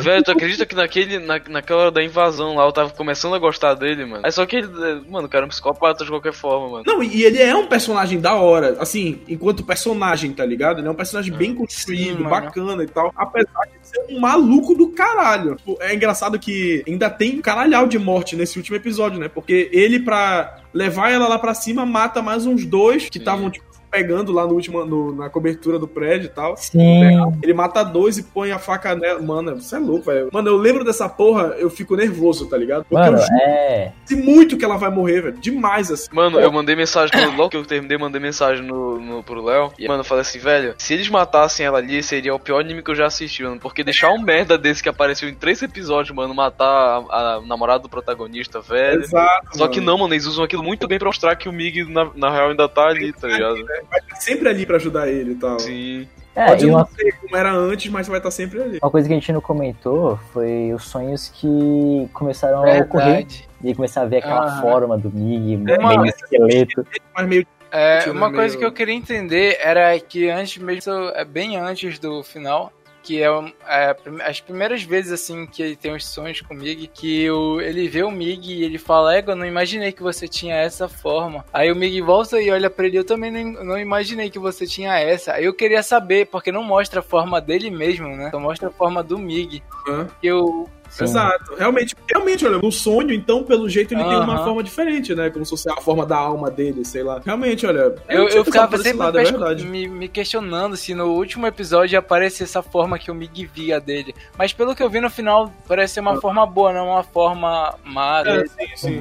Velho, tu acredita que naquele, na, naquela hora da invasão lá eu tava começando a gostar dele, mano? Aí só que ele, é, mano, o cara é um psicopata de qualquer forma, mano. Não, e ele é um personagem da hora, assim, enquanto personagem, tá ligado? Ele é um personagem bem construído, Sim, mano. bacana e tal. Apesar de ser um maluco do caralho. É engraçado que ainda tem um caralhau de morte nesse último episódio, né? Porque ele, pra levar ela lá pra cima, mata mais uns dois que estavam, tipo, pegando lá no último, no- na cobertura do prédio e tal. Sim. Ele mata dois e põe a faca nela. Mano, você é louco, velho. Mano, eu lembro dessa porra, eu fico nervoso, tá ligado? Porque Mano, eu juro é. muito que ela vai morrer, velho. Demais, assim. Mano, eu mandei mensagem, logo que eu terminei, mandei mensagem no, no, pro Léo. E, mano, eu falei assim, velho, se eles matassem ela ali, seria o pior anime que eu já assisti, mano. Porque deixar um merda desse que apareceu em três episódios, mano, matar a, a namorada do protagonista, velho. Exato. Só que mano. não, mano, eles usam aquilo muito bem pra mostrar que o Mig, na, na real, ainda tá ali, tá ligado? Vai estar sempre ali pra ajudar ele e tal. Sim. É, Pode e não uma, ser como era antes, mas vai estar sempre ali. uma coisa que a gente não comentou foi os sonhos que começaram a ocorrer. Verdade. E começar a ver aquela Aham. forma do Mig, É, meio esqueleto. Mas meio. É, uma né, coisa meio- que eu queria entender era que antes mesmo, é bem antes do final, que é, é, as primeiras vezes assim que ele tem os sonhos com o Mig, que o, ele vê o Mig e ele fala, Ego, eu não imaginei que você tinha essa forma. Aí o Mig volta e olha pra ele, eu também não, não imaginei que você tinha essa. Aí eu queria saber, porque não mostra a forma dele mesmo, né? Só mostra a forma do Mig. Hã? Eu, Sim. Exato. Realmente, realmente, olha, no sonho, então, pelo jeito, ele tem uma forma diferente, né? Como se fosse a forma da alma dele, sei lá. Realmente, olha. Eu, não tinha eu pensado ficava sempre lado, é verdade. me, me questionando se no último episódio ia aparecer essa forma que o Mig via dele. Mas pelo que eu vi no final, parece ser uma forma boa, não uma forma má. É, sim, sim.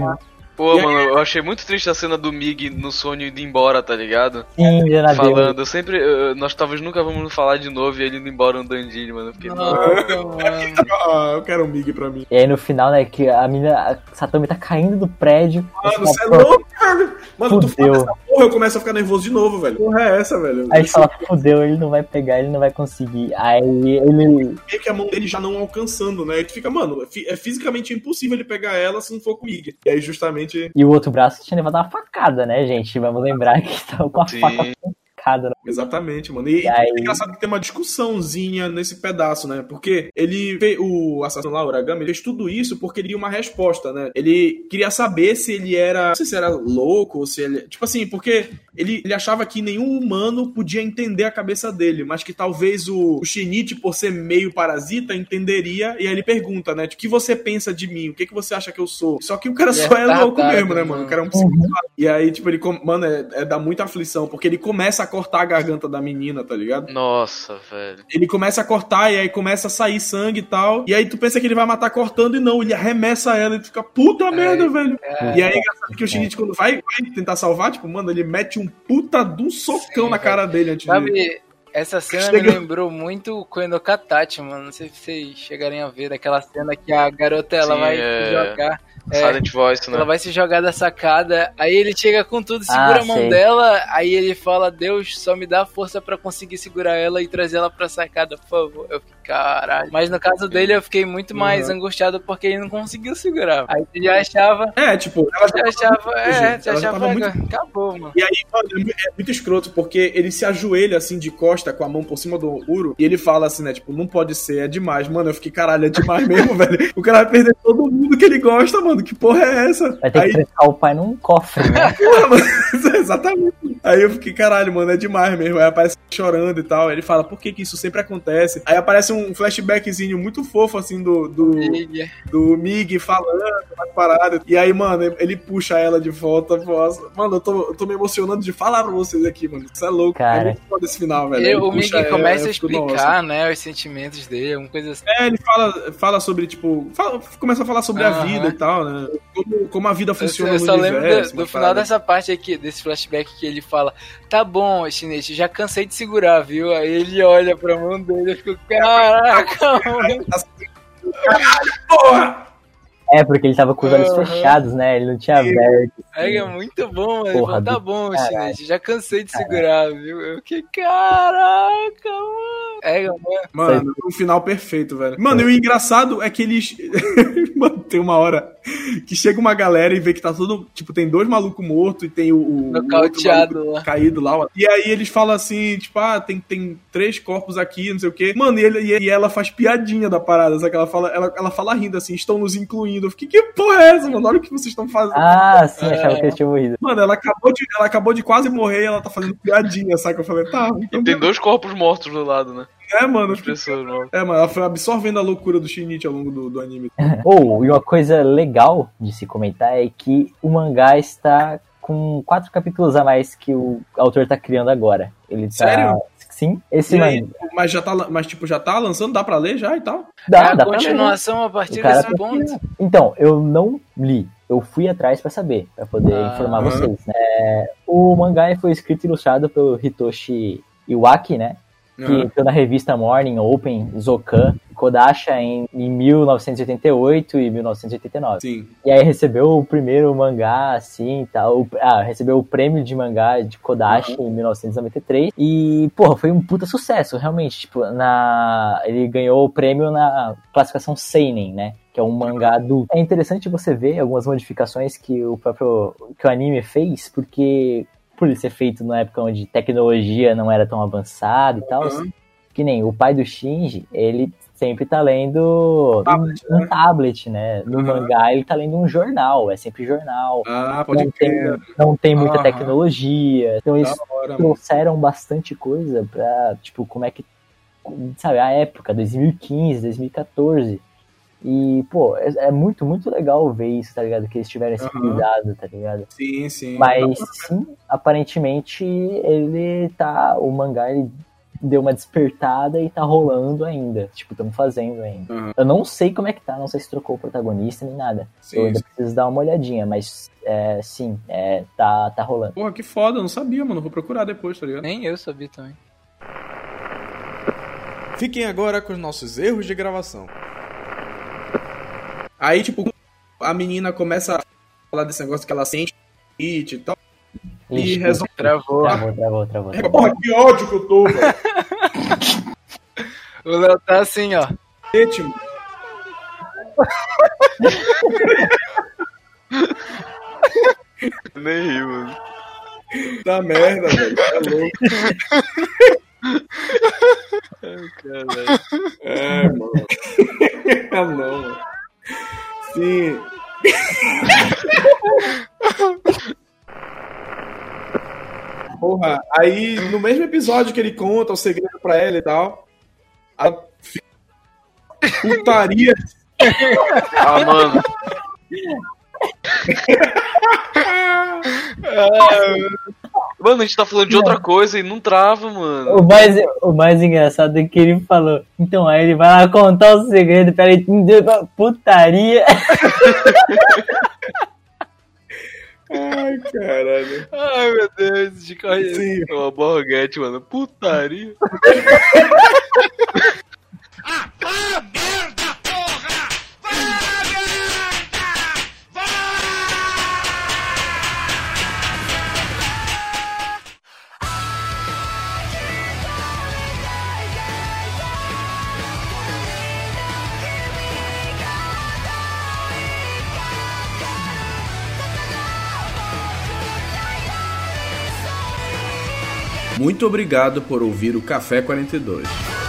Pô, E aí- mano, eu achei muito triste a cena do Mig no sonho indo embora, tá ligado? Sim. Falando, eu sempre. eu- nós talvez nunca vamos falar de novo e ele indo embora andandinho, mano. Eu fiquei, Nossa, mano. Ah, eu quero um Mig pra mim. E aí no final, né, que a mina, a Satomi tá caindo do prédio. Mano, você é louco, velho. Mano, tu fala Fudeu. Porra, eu começo a ficar nervoso de novo, velho. Porra é essa, velho? Aí fala, fudeu, ele não vai pegar, ele não vai conseguir. Aí ele. meio que a mão dele já não alcançando, né? E tu fica, mano, é é fisicamente impossível ele pegar ela se não for com o Mig. E aí, justamente. E o outro braço tinha levado uma facada, né, gente? Vamos lembrar que tava com a Sim. faca facada. né? Exatamente, mano. E, E aí? é engraçado que tem uma discussãozinha nesse pedaço, né? Porque ele, o assassino lá, Uragami, fez tudo isso porque ele queria uma resposta, né? Ele queria saber se ele era, não sei se era louco ou se ele, tipo assim, porque ele, ele achava que nenhum humano podia entender a cabeça dele, mas que talvez o, o Shinichi, por ser meio parasita, entenderia, e aí ele pergunta, né? O que você pensa de mim? O que, que você acha que eu sou? Só que o cara só é Retardado, louco mesmo, né, mano? mano. O cara é um psicopata. E aí, tipo, ele, mano, é, é dá muita aflição, porque ele começa a cortar a garganta da menina, tá ligado? Nossa, velho. Ele começa a cortar e aí começa a sair sangue e tal. E aí tu pensa que ele vai matar cortando e não, ele arremessa ela e tu fica, puta merda, velho. E aí é engraçado que o Shinichi, quando vai, vai tentar salvar, tipo, mano, ele mete um puta de um socão Sim, na cara dele antes de. Sabe, essa cena Chega- me lembrou muito o Koen no Katachi, mano. Não sei se vocês chegarem a ver daquela cena que a garota ela Sim, vai é. jogar. É, Silent Voice, né? Ela vai se jogar da sacada, aí ele chega com tudo, segura Ah, a mão sei. dela, aí ele fala, Deus, só me dá força pra conseguir segurar ela e trazer ela pra sacada, por favor. Eu fiquei, caralho. Mas no caso dele, eu fiquei muito mais Uhum. angustiado porque ele não conseguiu segurar. Aí você já achava, É, tipo, ela já já achava, é, já já achava, muito- acabou, mano. E aí, mano, é mu- muito escroto, porque ele se ajoelha assim de costa com a mão por cima do Uro e ele fala assim, né? Tipo, não pode ser, é demais, mano. Eu fiquei, caralho, é demais mesmo, velho. O cara vai perder todo mundo que ele gosta, mano. Que porra é essa? Vai ter Aí, que trancar o pai num cofre, né? porra, mano, exatamente. Aí eu fiquei, caralho, mano, é demais mesmo. Aí aparece chorando e tal. Ele fala, por que que isso sempre acontece? Aí aparece um flashbackzinho muito fofo, assim, do, do, do Mig falando, as paradas. E aí, mano, ele puxa ela de volta. Nossa. Mano, eu tô, eu tô me emocionando de falar pra vocês aqui, mano. Isso é louco. Cara. É muito foda esse final, velho. Ele- o ela, começa a explicar, né, os sentimentos dele, alguma coisa assim. É, ele fala, fala sobre, tipo, fala- começa a falar sobre a vida e tal, né? Como, como a vida Eu, funciona eu no só lembro universo. do, do final dessa parte aqui, desse flashback que ele fala: Tá bom, chinês, já cansei de segurar, viu? Aí ele olha pra mão dele e fica: Caraca, mano. Porra! É, porque ele tava com os olhos Aham. fechados, né? Ele não tinha aberto. Aí é muito bom, ele Porra tá bom, chinês, já cansei de segurar, viu? Eu que caraca, mano. É, mano. Mano, um final perfeito, velho. Mano, e o engraçado é que eles. Mano, tem uma hora que chega uma galera e vê que tá tudo. Tipo, tem dois malucos mortos e tem o. o o lá. Caído lá. E aí eles falam assim, tipo, ah, tem, tem três corpos aqui, não sei o quê. Mano, e, ele, e ela faz piadinha da parada, sabe? que Ela fala, ela, ela fala rindo assim, estão nos incluindo. Eu fiquei, que porra é essa, mano? Olha o que vocês estão fazendo. Ah, sim, É. achava que eles tinham morrido. Mano, ela acabou, de, ela acabou de quase morrer e ela tá fazendo piadinha, saca? Eu falei, tá, então. E tem dois corpos mortos do lado, né? É, mano. As pessoas. É, mano, ela foi absorvendo a loucura do Shinichi ao longo do, do anime. Ou, e uma coisa legal de se comentar é que o mangá está com quatro capítulos a mais que o autor tá criando agora. Ele tá. Sério? Sim, esse E aí, mas já tá, mas tipo, já tá lançando, dá pra ler já e tal? Dá, é a dá pra ler. continuação a partir desse tá ponto. Então, eu não li. Eu fui atrás pra saber, pra poder Ah. informar vocês. né? É, o mangá foi escrito e ilustrado pelo Hitoshi Iwaki, né? Que na revista Morning Open, Zokan, Kodasha em, em 1988 e 1989. Sim. E aí recebeu o primeiro mangá, assim, tal. Ah, recebeu o prêmio de mangá de Kodashi em 1993. E, porra, foi um puta sucesso, realmente. Tipo, na... ele ganhou o prêmio na classificação Seinen, né? Que é um mangá adulto. É interessante você ver algumas modificações que o próprio que o anime fez, porque por ele ser feito na época onde tecnologia não era tão avançada e tal, Aham. que nem o pai do Shinji, ele sempre tá lendo Tablet, um, um tablet, né? No Aham. mangá ele tá lendo um jornal, é sempre jornal. Ah, pode Não tem, crer. não tem muita Aham. tecnologia. Então eles hora, mano. trouxeram bastante coisa pra, tipo, como é que. Sabe, a época, 2015, 2014. E, pô, é, é muito, muito legal ver isso, tá ligado? Que eles tiveram esse Aham. cuidado, tá ligado? Sim, sim. Mas sim, aparentemente ele tá. O mangá ele deu uma despertada e tá rolando ainda. Tipo, estamos fazendo ainda. Aham. Eu não sei como é que tá, não sei se trocou o protagonista nem nada. Sim, eu ainda sim. preciso dar uma olhadinha, mas é, sim, é, tá, tá rolando. Porra, que foda, eu não sabia, mano. Vou procurar depois, tá ligado? Nem eu sabia também. Fiquem agora com os nossos erros de gravação. Aí, tipo, a menina começa a falar desse negócio que ela sente e tal. E Ixi, resolve. Travou. Travou, travou, travou. travou. Porra, que ódio que eu tô, velho. O Léo tá assim, ó. Ritmo. Nem rio, mano. Da merda, velho. É louco. Caralho. É, mano. ah, não, mano. Sim. Porra, aí no mesmo episódio que ele conta o segredo pra ela e tal, a putaria. Ah, mano. Mano, a gente tá falando de outra coisa e não trava, mano. O mais, o mais engraçado é que ele falou. Então, aí ele vai lá contar o segredo pra ele. Putaria. Ai, caralho. Ai, meu Deus, de correr. Sim. É uma borguete, mano. Putaria. Muito obrigado por ouvir o Café 42.